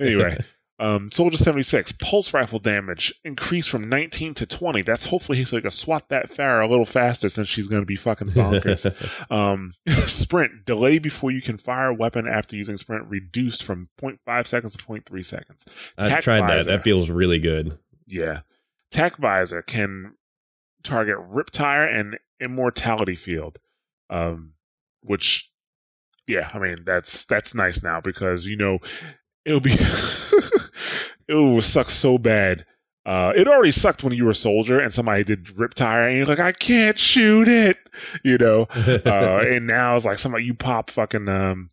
Anyway. Um, Soldier 76, pulse rifle damage increased from 19 to 20. That's hopefully so he can swat that Pharah a little faster since she's going to be fucking bonkers. um, sprint, delay before you can fire a weapon after using sprint reduced from 0.5 seconds to 0.3 seconds. I've Tac tried that. visor. That feels really good. Yeah. Tac visor can target Riptire and Immortality Field, um, which, yeah, I mean that's that's nice now because you know it'll be it sucks so bad. Uh, it already sucked when you were a soldier and somebody did rip tire and you're like, I can't shoot it, you know. Uh, and now it's like somebody you pop fucking um,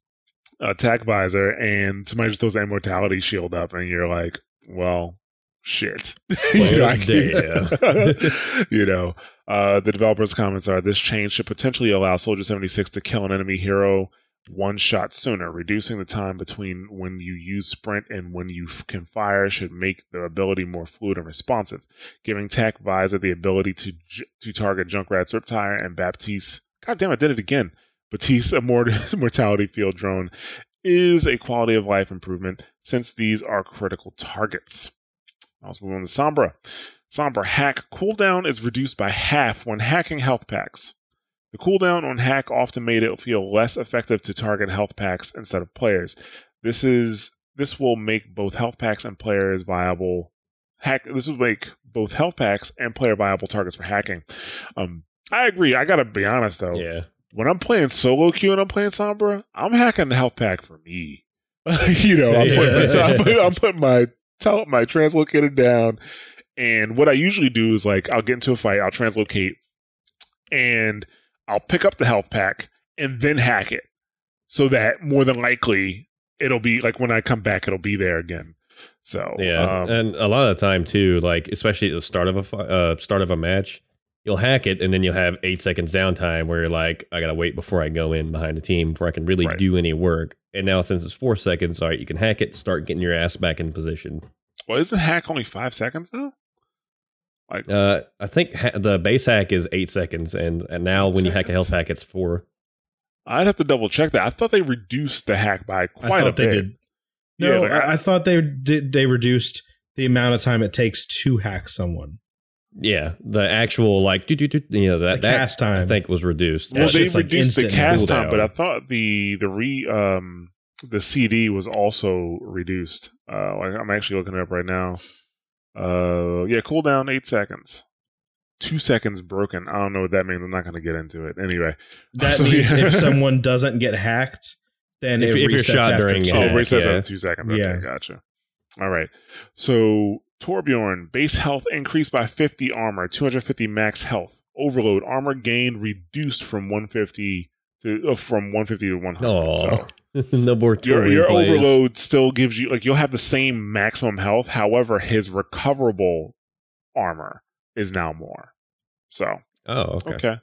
attack visor and somebody just throws the Immortality Shield up and you're like, well, shit. you know, you know, uh, the developers' comments are this change should potentially allow Soldier 76 to kill an enemy hero one shot sooner. Reducing the time between when you use sprint and when you f- can fire should make the ability more fluid and responsive. Giving Tac Visor the ability to j- to target Junkrat's Riptire and Baptiste. God damn, I did it again. Baptiste, a mort- mortality field drone, is a quality of life improvement since these are critical targets. Now let's move on to Sombra. Sombra hack cooldown is reduced by half when hacking health packs. The cooldown on hack often made it feel less effective to target health packs instead of players. This is this will make both health packs and players viable. Hack this will make both health packs and player viable targets for hacking. Um, I agree. I gotta be honest though. yeah. When I'm playing solo queue and I'm playing Sombra, I'm hacking the health pack for me. you know, I'm putting, Yeah. I'm putting, I'm putting my tel- my translocator down, and what I usually do is like I'll get into a fight, I'll translocate, and I'll pick up the health pack and then hack it, so that more than likely it'll be like when I come back, it'll be there again. So Yeah, um, and a lot of the time too, like especially at the start of a uh, start of a match, you'll hack it, and then you'll have eight seconds downtime where you're like, I gotta wait before I go in behind the team before I can really Right. do any work. And now since it's four seconds, all right, you can hack it, start getting your ass back in position. well, isn't hack only five seconds now? Like Uh, I think ha- the base hack is eight seconds, and, and now Eight when you hack a health seconds? pack, it's four. I'd have to double check that. I thought they reduced the hack by I quite a thought they bit. did. No, Yeah, like, I, I thought they did. They reduced the amount of time it takes to hack someone. Yeah, the actual like do do do you know that The that cast time. I think was reduced. That well, they shit's, like, reduced the instant cast time, but I thought the the re um the CD was also reduced. Uh, like I'm actually looking it up right now. Uh, yeah, cooldown eight seconds. Two seconds broken. I don't know what that means. I'm not going to get into it. Anyway, That So, means yeah. if someone doesn't get hacked, then If- it if you're resets shot after during two. Yeah, oh, resets yeah. after two seconds. Okay, Yeah. gotcha. All right. So Torbjorn base health increased by 50 armor, 250 max health. Overload armor gain reduced from 150 to uh, from 150 to 100. Oh, So no more your your plays. overload still gives you like you'll have the same maximum health. However, his recoverable armor is now more. So Oh, okay. okay.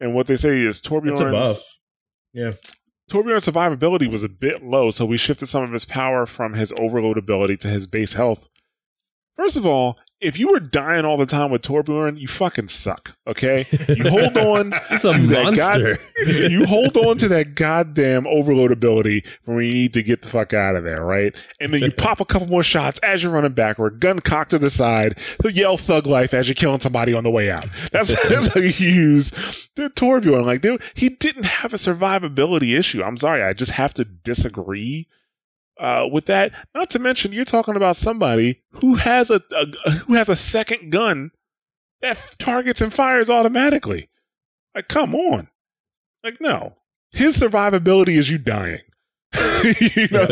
And what they say is Torbjorn's It's a buff. Yeah. Torbjorn's survivability was a bit low, so we shifted some of his power from his overload ability to his base health. First of all, if you were dying all the time with Torbjorn, you fucking suck. Okay, you hold on. It's a to that god- you hold on to that goddamn overload ability when you need to get the fuck out of there, right? And then you pop a couple more shots as you're running backward, gun cocked to the side, yell thug life as you're killing somebody on the way out. That's, that's how you use the Torbjorn. Like, dude, he didn't have a survivability issue. I'm sorry, I just have to disagree. Uh, with that, not to mention, you're talking about somebody who has a, a who has a second gun that f- targets and fires automatically. Like, come on. Like, no. His survivability is you dying. you know?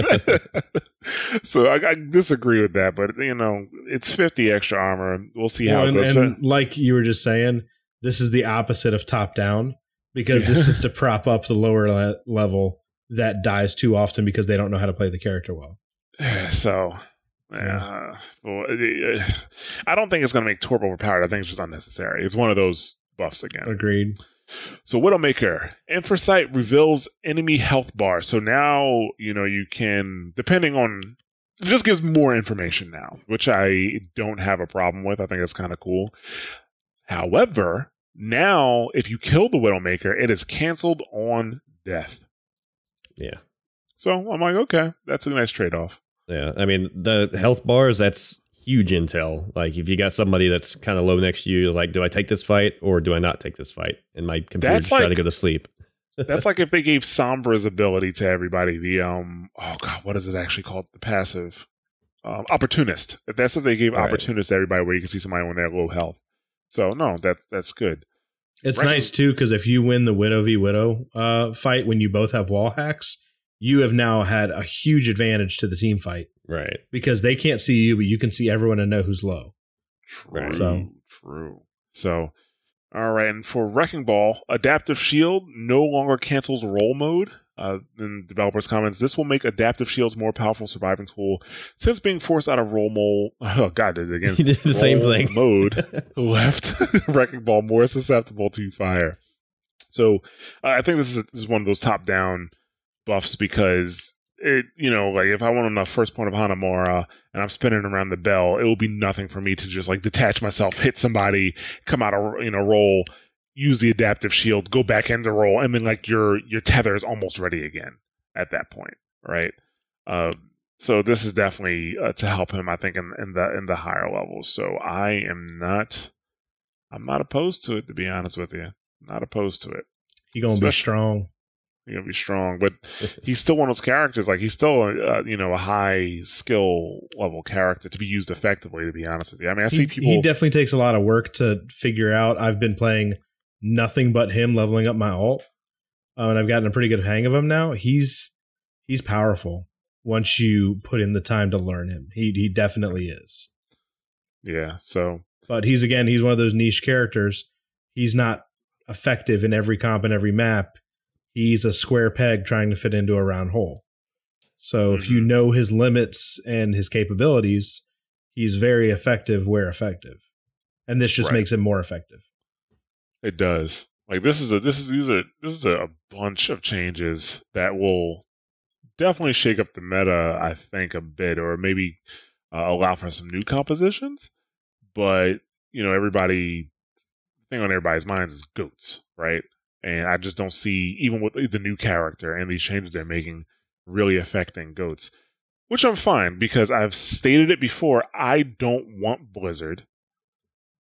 so I, I disagree with that, but you know, it's 50 extra armor. We'll see how Well, it and, goes. and like you were just saying, this is the opposite of top down because this is to prop up the lower le- level that dies too often because they don't know how to play the character well. so, yeah. uh, I don't think it's going to make Torb overpowered. I think it's just unnecessary. It's one of those buffs again. Agreed. So Widowmaker, Infrasight reveals enemy health bar. So now, you know, you can, depending on, it just gives more information now, which I don't have a problem with. I think that's kind of cool. However, now if you kill the Widowmaker, it is canceled on death. Yeah. So I'm like, okay, that's a nice trade off. Yeah, I mean the health bars. That's huge intel. Like if you got somebody that's kind of low next to you, like, do I take this fight or do I not take this fight? And my computer's That's just try to go to sleep. That's like if they gave Sombra's ability to everybody. The um, oh god, what is it actually called? The passive, um, opportunist. If that's if they gave Right. opportunist to everybody, where you can see somebody when they're low health. So no, that's that's good. It's nice too because if you win the Widow v Widow uh, fight when you both have wall hacks, you have now had a huge advantage to the team fight Right. because they can't see you, but you can see everyone and know who's low. True, So- true. So, all right, and for Wrecking Ball, Adaptive Shield no longer cancels roll mode. Uh, in developers' comments, this will make Adaptive Shield's more powerful surviving tool since being forced out of roll mode. Oh God, did it again. He did the same thing. mode. left Wrecking Ball more susceptible to fire. So uh, I think this is, this is one of those top down buffs because it, you know, like if I went on the first point of Hanamura and I'm spinning around the bell, it will be nothing for me to just like detach myself, hit somebody, come out of you know roll, use the adaptive shield, go back into roll, and then like your your tether is almost ready again at that point, right? Um, so this is definitely uh, to help him, I think, in, in the in the higher levels. So I am not, I'm not opposed to it, to be honest with you. Not opposed to it. You're gonna be strong. You're gonna be strong, but he's still one of those characters. Like he's still, uh, you know, a high skill level character to be used effectively. To be honest with you, I mean, I see people. he definitely takes a lot of work to figure out. I've been playing nothing but him leveling up my alt, um, and I've gotten a pretty good hang of him now. He's he's powerful once you put in the time to learn him. He he definitely is. yeah. So But he's again he's one of those niche characters. He's not effective in every comp and every map. He's a square peg trying to fit into a round hole. So if you Mhm. know his limits and his capabilities, he's very effective where effective. And this just Right. makes him more effective. It does. Like this is a this is these are this is a bunch of changes that will definitely shake up the meta. I think a bit, or maybe uh, allow for some new compositions. But you know, everybody thing on everybody's minds is goats, right? And I just don't see even with the new character and these changes they're making really affecting goats. Which I'm fine because I've stated it before. I don't want Blizzard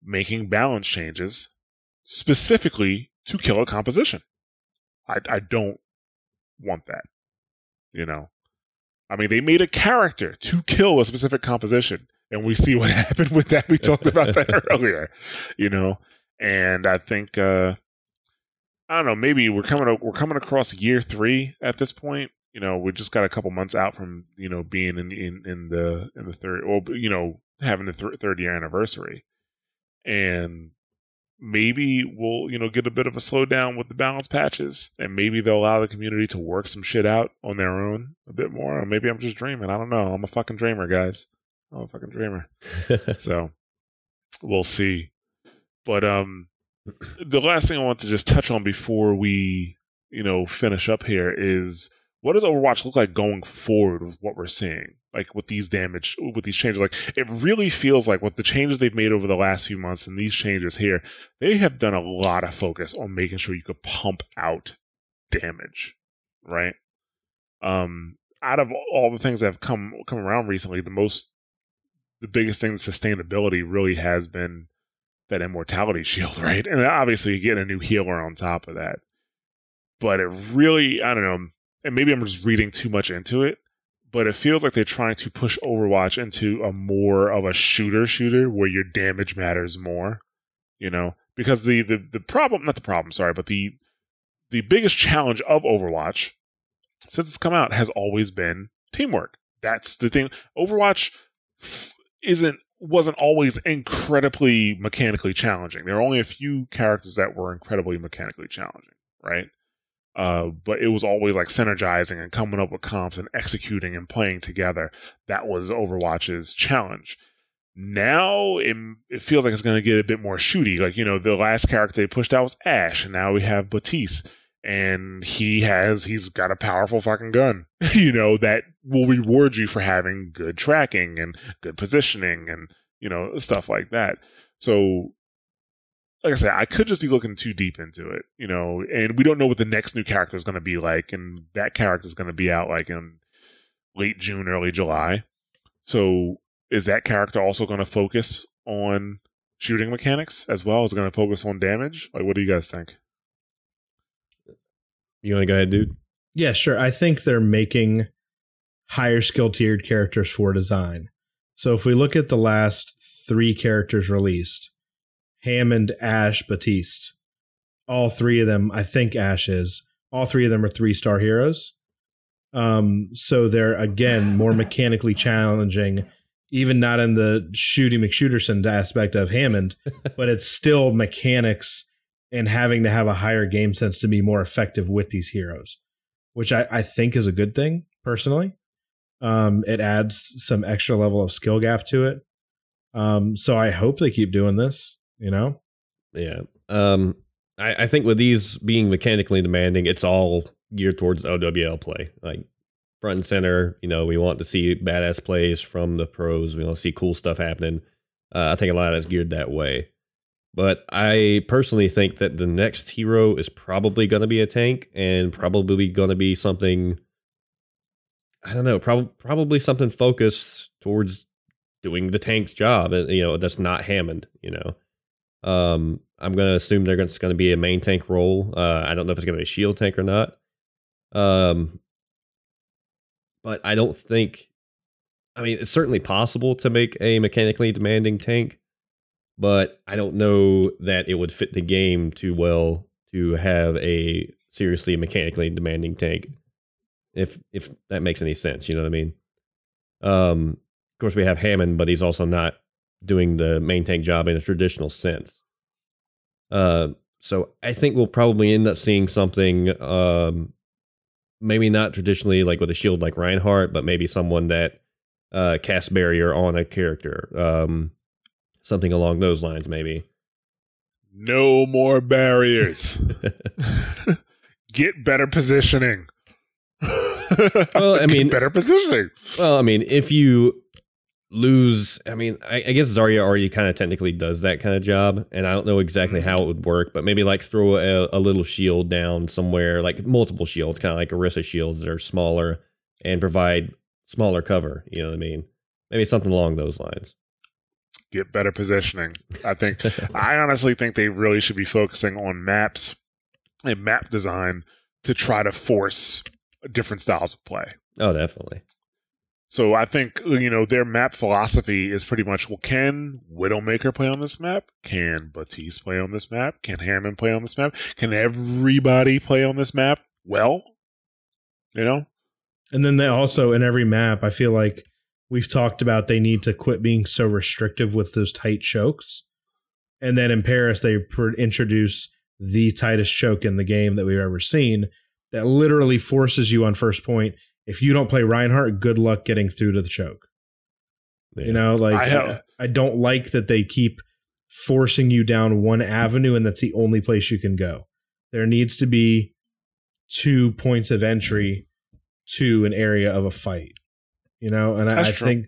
making balance changes specifically to kill a composition. I, I don't want that. You know, I mean, they made a character to kill a specific composition, and we see what happened with that. We talked about that earlier, you know, and I think uh I don't know. Maybe we're coming up we're coming across year three at this point. You know, we just got a couple months out from you know being in in, in the in the third, well, you know, having the th- third year anniversary, and maybe we'll you know get a bit of a slowdown with the balance patches and maybe they'll allow the community to work some shit out on their own a bit more. Or maybe i'm just dreaming. I don't know. I'm a fucking dreamer guys. I'm a fucking dreamer. So we'll see. But um the last thing i want to just touch on before we you know finish up here is what does overwatch look like going forward with what we're seeing like with these damage with these changes? Like it really feels like with the changes they've made over the last few months and these changes here they have done a lot of focus on making sure you could pump out damage right? Um out of all the things that have come come around recently the most the biggest thing sustainability really has been that immortality shield right? And obviously you get a new healer on top of that. But it really i don't know and maybe i'm just reading too much into it but it feels like they're trying to push Overwatch into a more of a shooter shooter where your damage matters more, you know? Because the the the problem, not the problem, sorry, but the the biggest challenge of Overwatch since it's come out has always been teamwork. That's the thing. Overwatch isn't wasn't always incredibly mechanically challenging. There are only a few characters that were incredibly mechanically challenging, right? Uh, but it was always like synergizing and coming up with comps and executing and playing together. That was Overwatch's challenge. Now it, it feels like it's going to get a bit more shooty. Like, you know, the last character they pushed out was Ashe, and now we have Baptiste. And he has, he's got a powerful fucking gun, you know, that will reward you for having good tracking and good positioning and, you know, stuff like that. So like I said, I could just be looking too deep into it, you know, and we don't know what the next new character is going to be like, and that character is going to be out like in late June, early July. So, is that character also going to focus on shooting mechanics as well? Is it going to focus on damage? Like, what do you guys think? you want to go ahead, dude? Yeah, sure. I think they're making higher skill tiered characters for design. So if we look at the last three characters released, Hammond, Ashe, Baptiste. All three of them, I think Ashe is. All three of them are three star heroes. Um, so they're again more mechanically challenging, even not in the shooty McShooterson aspect of Hammond, but it's still mechanics and having to have a higher game sense to be more effective with these heroes, which I, I think is a good thing personally. Um, it adds some extra level of skill gap to it. Um, so I hope they keep doing this you know? Yeah. Um, I, I think with these being mechanically demanding, it's all geared towards OWL play. Like front and center, you know, we want to see badass plays from the pros. We want to see cool stuff happening. Uh, I think a lot of it's geared that way. But I personally think that the next hero is probably going to be a tank and probably going to be something. I don't know, prob- probably something focused towards doing the tank's job. You know, that's not Hammond. You know, um, I'm going to assume they're going to be a main tank role. Uh, I don't know if it's going to be a shield tank or not. Um, but I don't think. I mean, it's certainly possible to make a mechanically demanding tank, but I don't know that it would fit the game too well to have a seriously mechanically demanding tank. If if that makes any sense, you know what I mean. Um, of course, we have Hammond, but he's also not doing the main tank job in a traditional sense. Uh, so I think we'll probably end up seeing something, um, maybe not traditionally like with a shield like Reinhardt, but maybe someone that uh, casts barrier on a character, um, something along those lines, maybe. No more barriers. Get better positioning. Well, I Get mean- better positioning. Well, I mean, if you lose, I mean, I, I guess Zarya already kind of technically does that kind of job, and I don't know exactly mm. how it would work, but maybe like throw a, a little shield down somewhere, like multiple shields, kind of like Orisa shields that are smaller and provide smaller cover. You know what I mean? Maybe something along those lines. get better positioning. I think I honestly think they really should be focusing on maps and map design to try to force different styles of play. Oh, definitely. So I think you know their map philosophy is pretty much well, can Widowmaker play on this map? Can Baptiste play on this map? Can Hammond play on this map? Can everybody play on this map? Well, you know, And then they also in every map, I feel like we've talked about they need to quit being so restrictive with those tight chokes. And then in Paris, they pr- introduce the tightest choke in the game that we've ever seen that literally forces you on first point. If you don't play Reinhardt, good luck getting through to the choke. Yeah. You know, like I I, have- I don't like that they keep forcing you down one avenue and that's the only place you can go. There needs to be two points of entry to an area of a fight. You know, and I, I think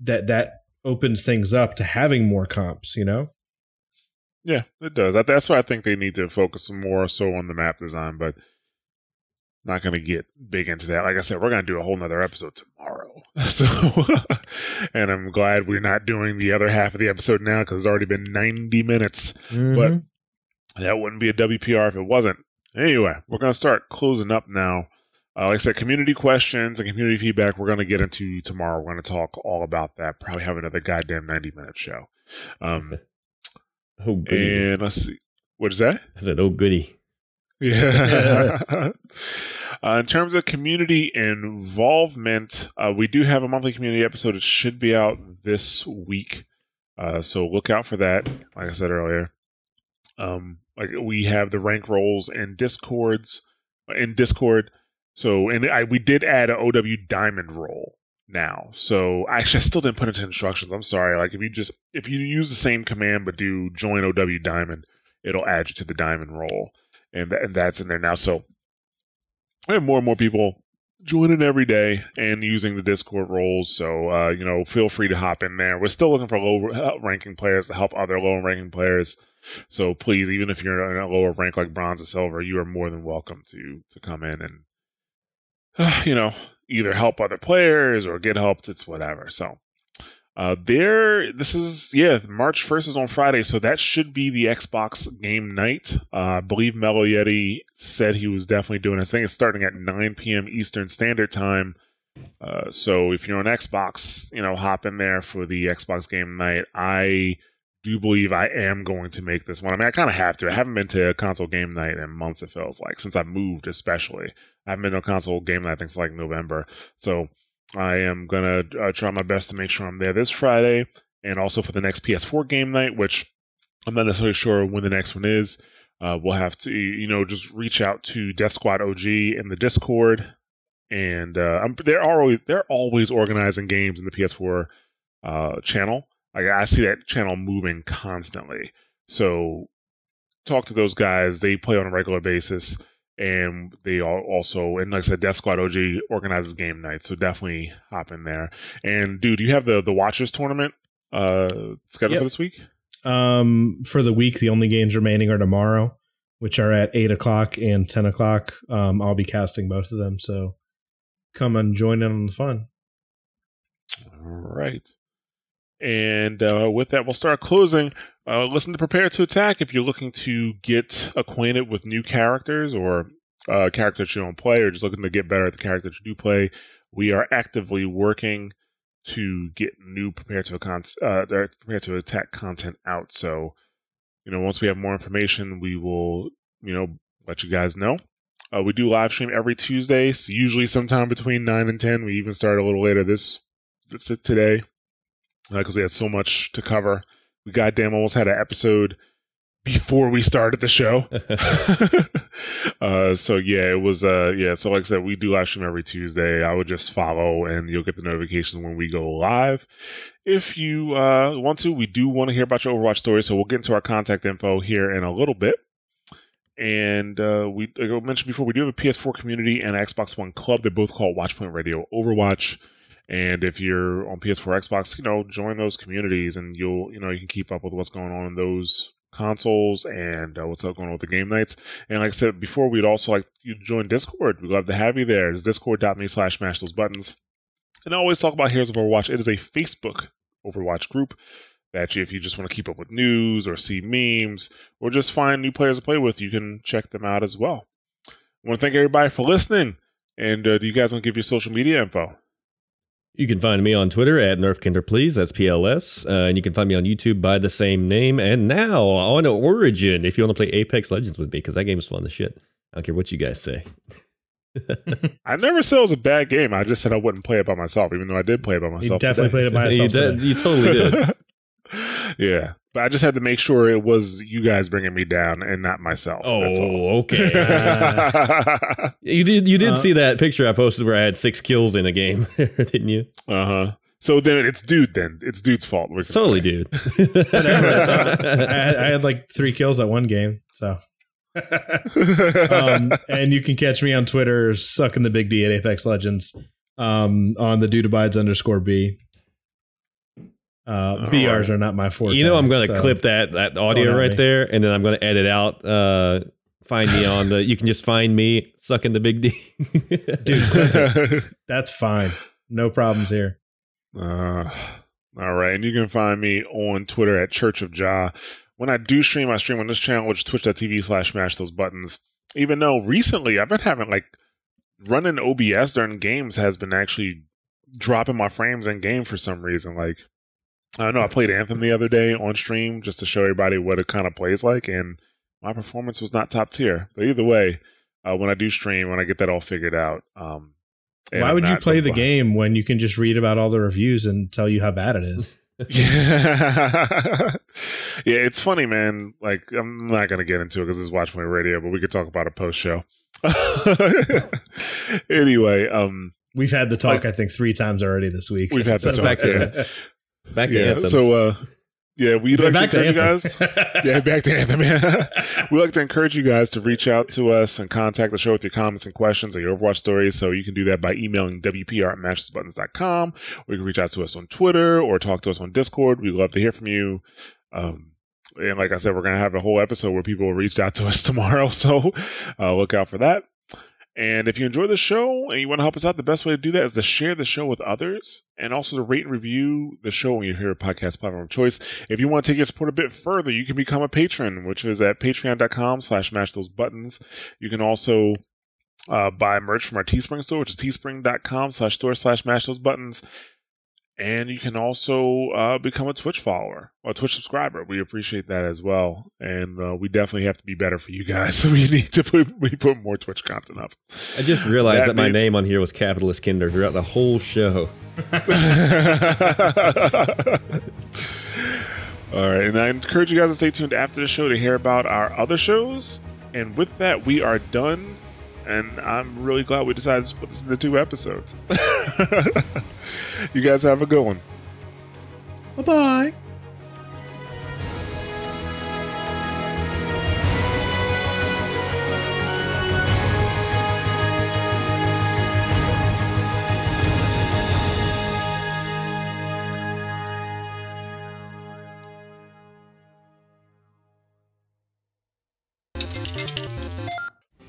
that that opens things up to having more comps, you know? Yeah, it does. That's why I think they need to focus more so on the map design, but not going to get big into that. Like I said, we're going to do a whole nother episode tomorrow. So, and I'm glad we're not doing the other half of the episode now because it's already been 90 minutes. Mhm. That wouldn't be a WPR if it wasn't. Anyway, we're going to start closing up now. Uh, like I said, community questions and community feedback we're going to get into tomorrow. We're going to talk all about that. Probably have another goddamn 90 minute show. Um, oh, goody. and let's see. What is that? I said, oh, goody. Yeah. uh, in terms of community involvement, uh, we do have a monthly community episode. It should be out this week. Uh, so look out for that. Like I said earlier, um, like we have the rank roles and discords in Discord. So and I we did add an OW diamond role now. So actually, I still didn't put into instructions. I'm sorry. Like if you just if you use the same command but do join OW diamond, it'll add you to the diamond role and and that's in there now. So we have more and more people joining every day and using the Discord roles. So uh, you know, feel free to hop in there. We're still looking for low uh, ranking players to help other low ranking players. So please, even if you're in a lower rank like bronze or silver, you are more than welcome to to come in and uh, you know either help other players or get helped. It's whatever. So. Uh, there, this is yeah. March first is on Friday, so that should be the Xbox game night. Uh, I believe Mellow Yeti said he was definitely doing. it. I think it's starting at 9 p.m. Eastern Standard Time. Uh, so if you're on Xbox, you know, hop in there for the Xbox game night. I do believe I am going to make this one. I mean, I kind of have to. I haven't been to a console game night in months. It feels like since I moved, especially. I haven't been to a console game night. I think it's like November. So I am gonna uh, try my best to make sure I'm there this Friday, and also for the next PS4 game night, which I'm not necessarily sure when the next one is. Uh, we'll have to, you know, just reach out to Death Squad OG in the Discord, and uh, they're always they're always organizing games in the PS4 uh, channel. Like I see that channel moving constantly. So talk to those guys. They play on a regular basis and they all also and like I said, Death Squad OG organizes game night, so definitely hop in there. And dude, you have the the Watchers tournament uh scheduled Yep. for this week. Um, for the week, the only games remaining are tomorrow, which are at eight o'clock and ten o'clock. Um, I'll be casting both of them, so come and join in on the fun. All right. And uh, with that, we'll start closing. Uh, listen to Prepare to Attack if you're looking to get acquainted with new characters or uh, characters you don't play, or just looking to get better at the characters you do play. We are actively working to get new Prepare to Con- uh, Prepare to Attack content out. So, you know, once we have more information, we will, you know, let you guys know. Uh, we do live stream every Tuesday, usually sometime between nine and ten. We even start a little later this, this today because we had so much to cover. We goddamn almost had an episode before we started the show. uh, so yeah, it was uh yeah. So like I said, we do live stream every Tuesday. I would just follow, and you'll get the notification when we go live. If you uh want to, we do want to hear about your Overwatch story. So we'll get into our contact info here in a little bit. And uh, we, like I mentioned before, we do have a PS4 community and Xbox One club. They're both called Watchpoint Radio Overwatch. And if you're on PS4, Xbox, you know, join those communities, and you'll, you know, you can keep up with what's going on in those consoles and uh, what's up going on with the game nights. And like I said before, we'd also like you to join Discord. We'd love to have you there. It's discord.me slash mash those buttons. And I always talk about Heroes of Overwatch. It is a Facebook Overwatch group. that you, if you just want to keep up with news or see memes or just find new players to play with, you can check them out as well. I want to thank everybody for listening. And uh, do you guys want to give your social media info? You can find me on Twitter at Nerfkinder, please. That's PLS. Uh, and you can find me on YouTube by the same name. And now on Origin, if you want to play Apex Legends with me, because that game is fun as shit. I don't care what you guys say. I never said it was a bad game. I just said I wouldn't play it by myself, even though I did play it by myself. You myself. definitely played it by you, yourself. did, today. you totally did. yeah, but I just had to make sure it was you guys bringing me down and not myself. That's all. Oh, okay. you did. You did Uh, see that picture I posted where I had six kills in a game, didn't you? uh huh. So then it's dude. Then it's dude's fault. we can Totally, say. dude. I, had, I had like three kills at one game. So, um, and you can catch me on Twitter, sucking the big D at Apex Legends, um, on the dude abides underscore B. Uh, BRs are not my forte. you know, I'm going to so- clip that that audio right me. there, and then I'm going to edit out. Uh, find me on the. You can just find me sucking the big D. Dude, That's fine. No problems here. Uh, all right. And you can find me on Twitter at Church of Jah. When I do stream, I stream on this channel, which is twitch.tv slash mash those buttons. Even though recently I've been having like running OBS during games has been actually dropping my frames in game for some reason. Like, I know. I played Anthem the other day on stream just to show everybody what it kind of plays like, and my performance was not top tier. But either way, uh, when I do stream, when I get that all figured out, um, Why would you play the game when you can just read about all the reviews and tell you how bad it is? Yeah, yeah, it's funny, man. Like, I'm not gonna get into it because it's Watch My Radio, but we could talk about a post show. anyway, um, We've had the talk, Like- I think, three times already this week. we've had the So talk. back to- yeah, Back to yeah. Anthem. So, uh, yeah, we'd like back to to encourage you guys. yeah, back to Anthem. we like to encourage you guys to reach out to us and contact the show with your comments and questions or your Overwatch stories. So you can do that by emailing WPR at mashthosebuttons.com or you can reach out to us on Twitter or talk to us on Discord. We'd love to hear from you. Um, and like I said, we're going to have a whole episode where people reached out to us tomorrow. So uh, look out for that. And if you enjoy the show and you want to help us out, the best way to do that is to share the show with others and also to rate and review the show on your favorite podcast platform of choice. If you want to take your support a bit further, you can become a patron, which is at patreon.com slash mash those buttons. You can also uh, buy merch from our Teespring store, which is teespring.com slash store slash mash those buttons. And you can also uh, become a Twitch follower or a Twitch subscriber. We appreciate that as well. And uh, we definitely have to be better for you guys. So we need to put, we put more Twitch content up. I just realized That that, my name on here was Capitalist Kender throughout the whole show. All right, and I encourage you guys to stay tuned after the show to hear about our other shows. And with that, we are done. And I'm really glad we decided to split this into two episodes. you guys have a good one. Bye bye.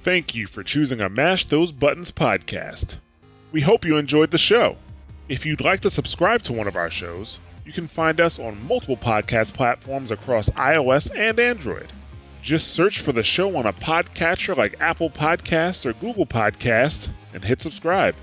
Thank you for choosing a Mash Those Buttons podcast. We hope you enjoyed the show. If you'd like to subscribe to one of our shows, you can find us on multiple podcast platforms across iOS and Android. Just search for the show on a podcatcher like Apple Podcasts or Google Podcasts and hit subscribe.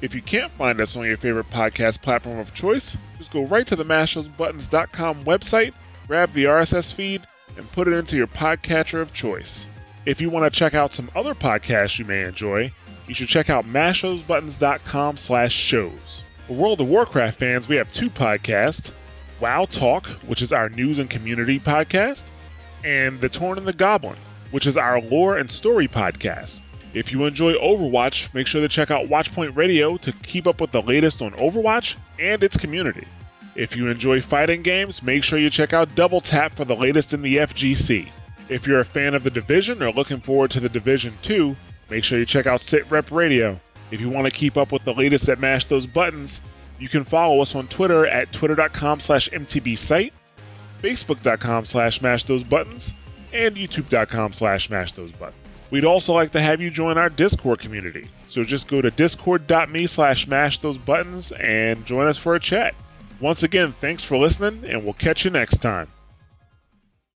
If you can't find us on your favorite podcast platform of choice, just go right to the mashthosebuttons.com website, grab the RSS feed, and put it into your podcatcher of choice. If you want to check out some other podcasts you may enjoy, you should check out mashthosebuttons.com slash shows. For World of Warcraft fans, we have two podcasts, WoW Talk, which is our news and community podcast, and The Torn and the Goblin, which is our lore and story podcast. If you enjoy Overwatch, make sure to check out Watchpoint Radio to keep up with the latest on Overwatch and its community. If you enjoy fighting games, make sure you check out Double Tap for the latest in the FGC. If you're a fan of The Division or looking forward to The Division 2, make sure you check out Sit Rep Radio. If you want to keep up with the latest at Mash Those Buttons, you can follow us on Twitter at twitter.com slash mtbsite, facebook.com slash mash those buttons, and youtube.com slash mash those buttons. We'd also like to have you join our Discord community. So just go to discord.me slash mash those buttons and join us for a chat. Once again, thanks for listening, and we'll catch you next time.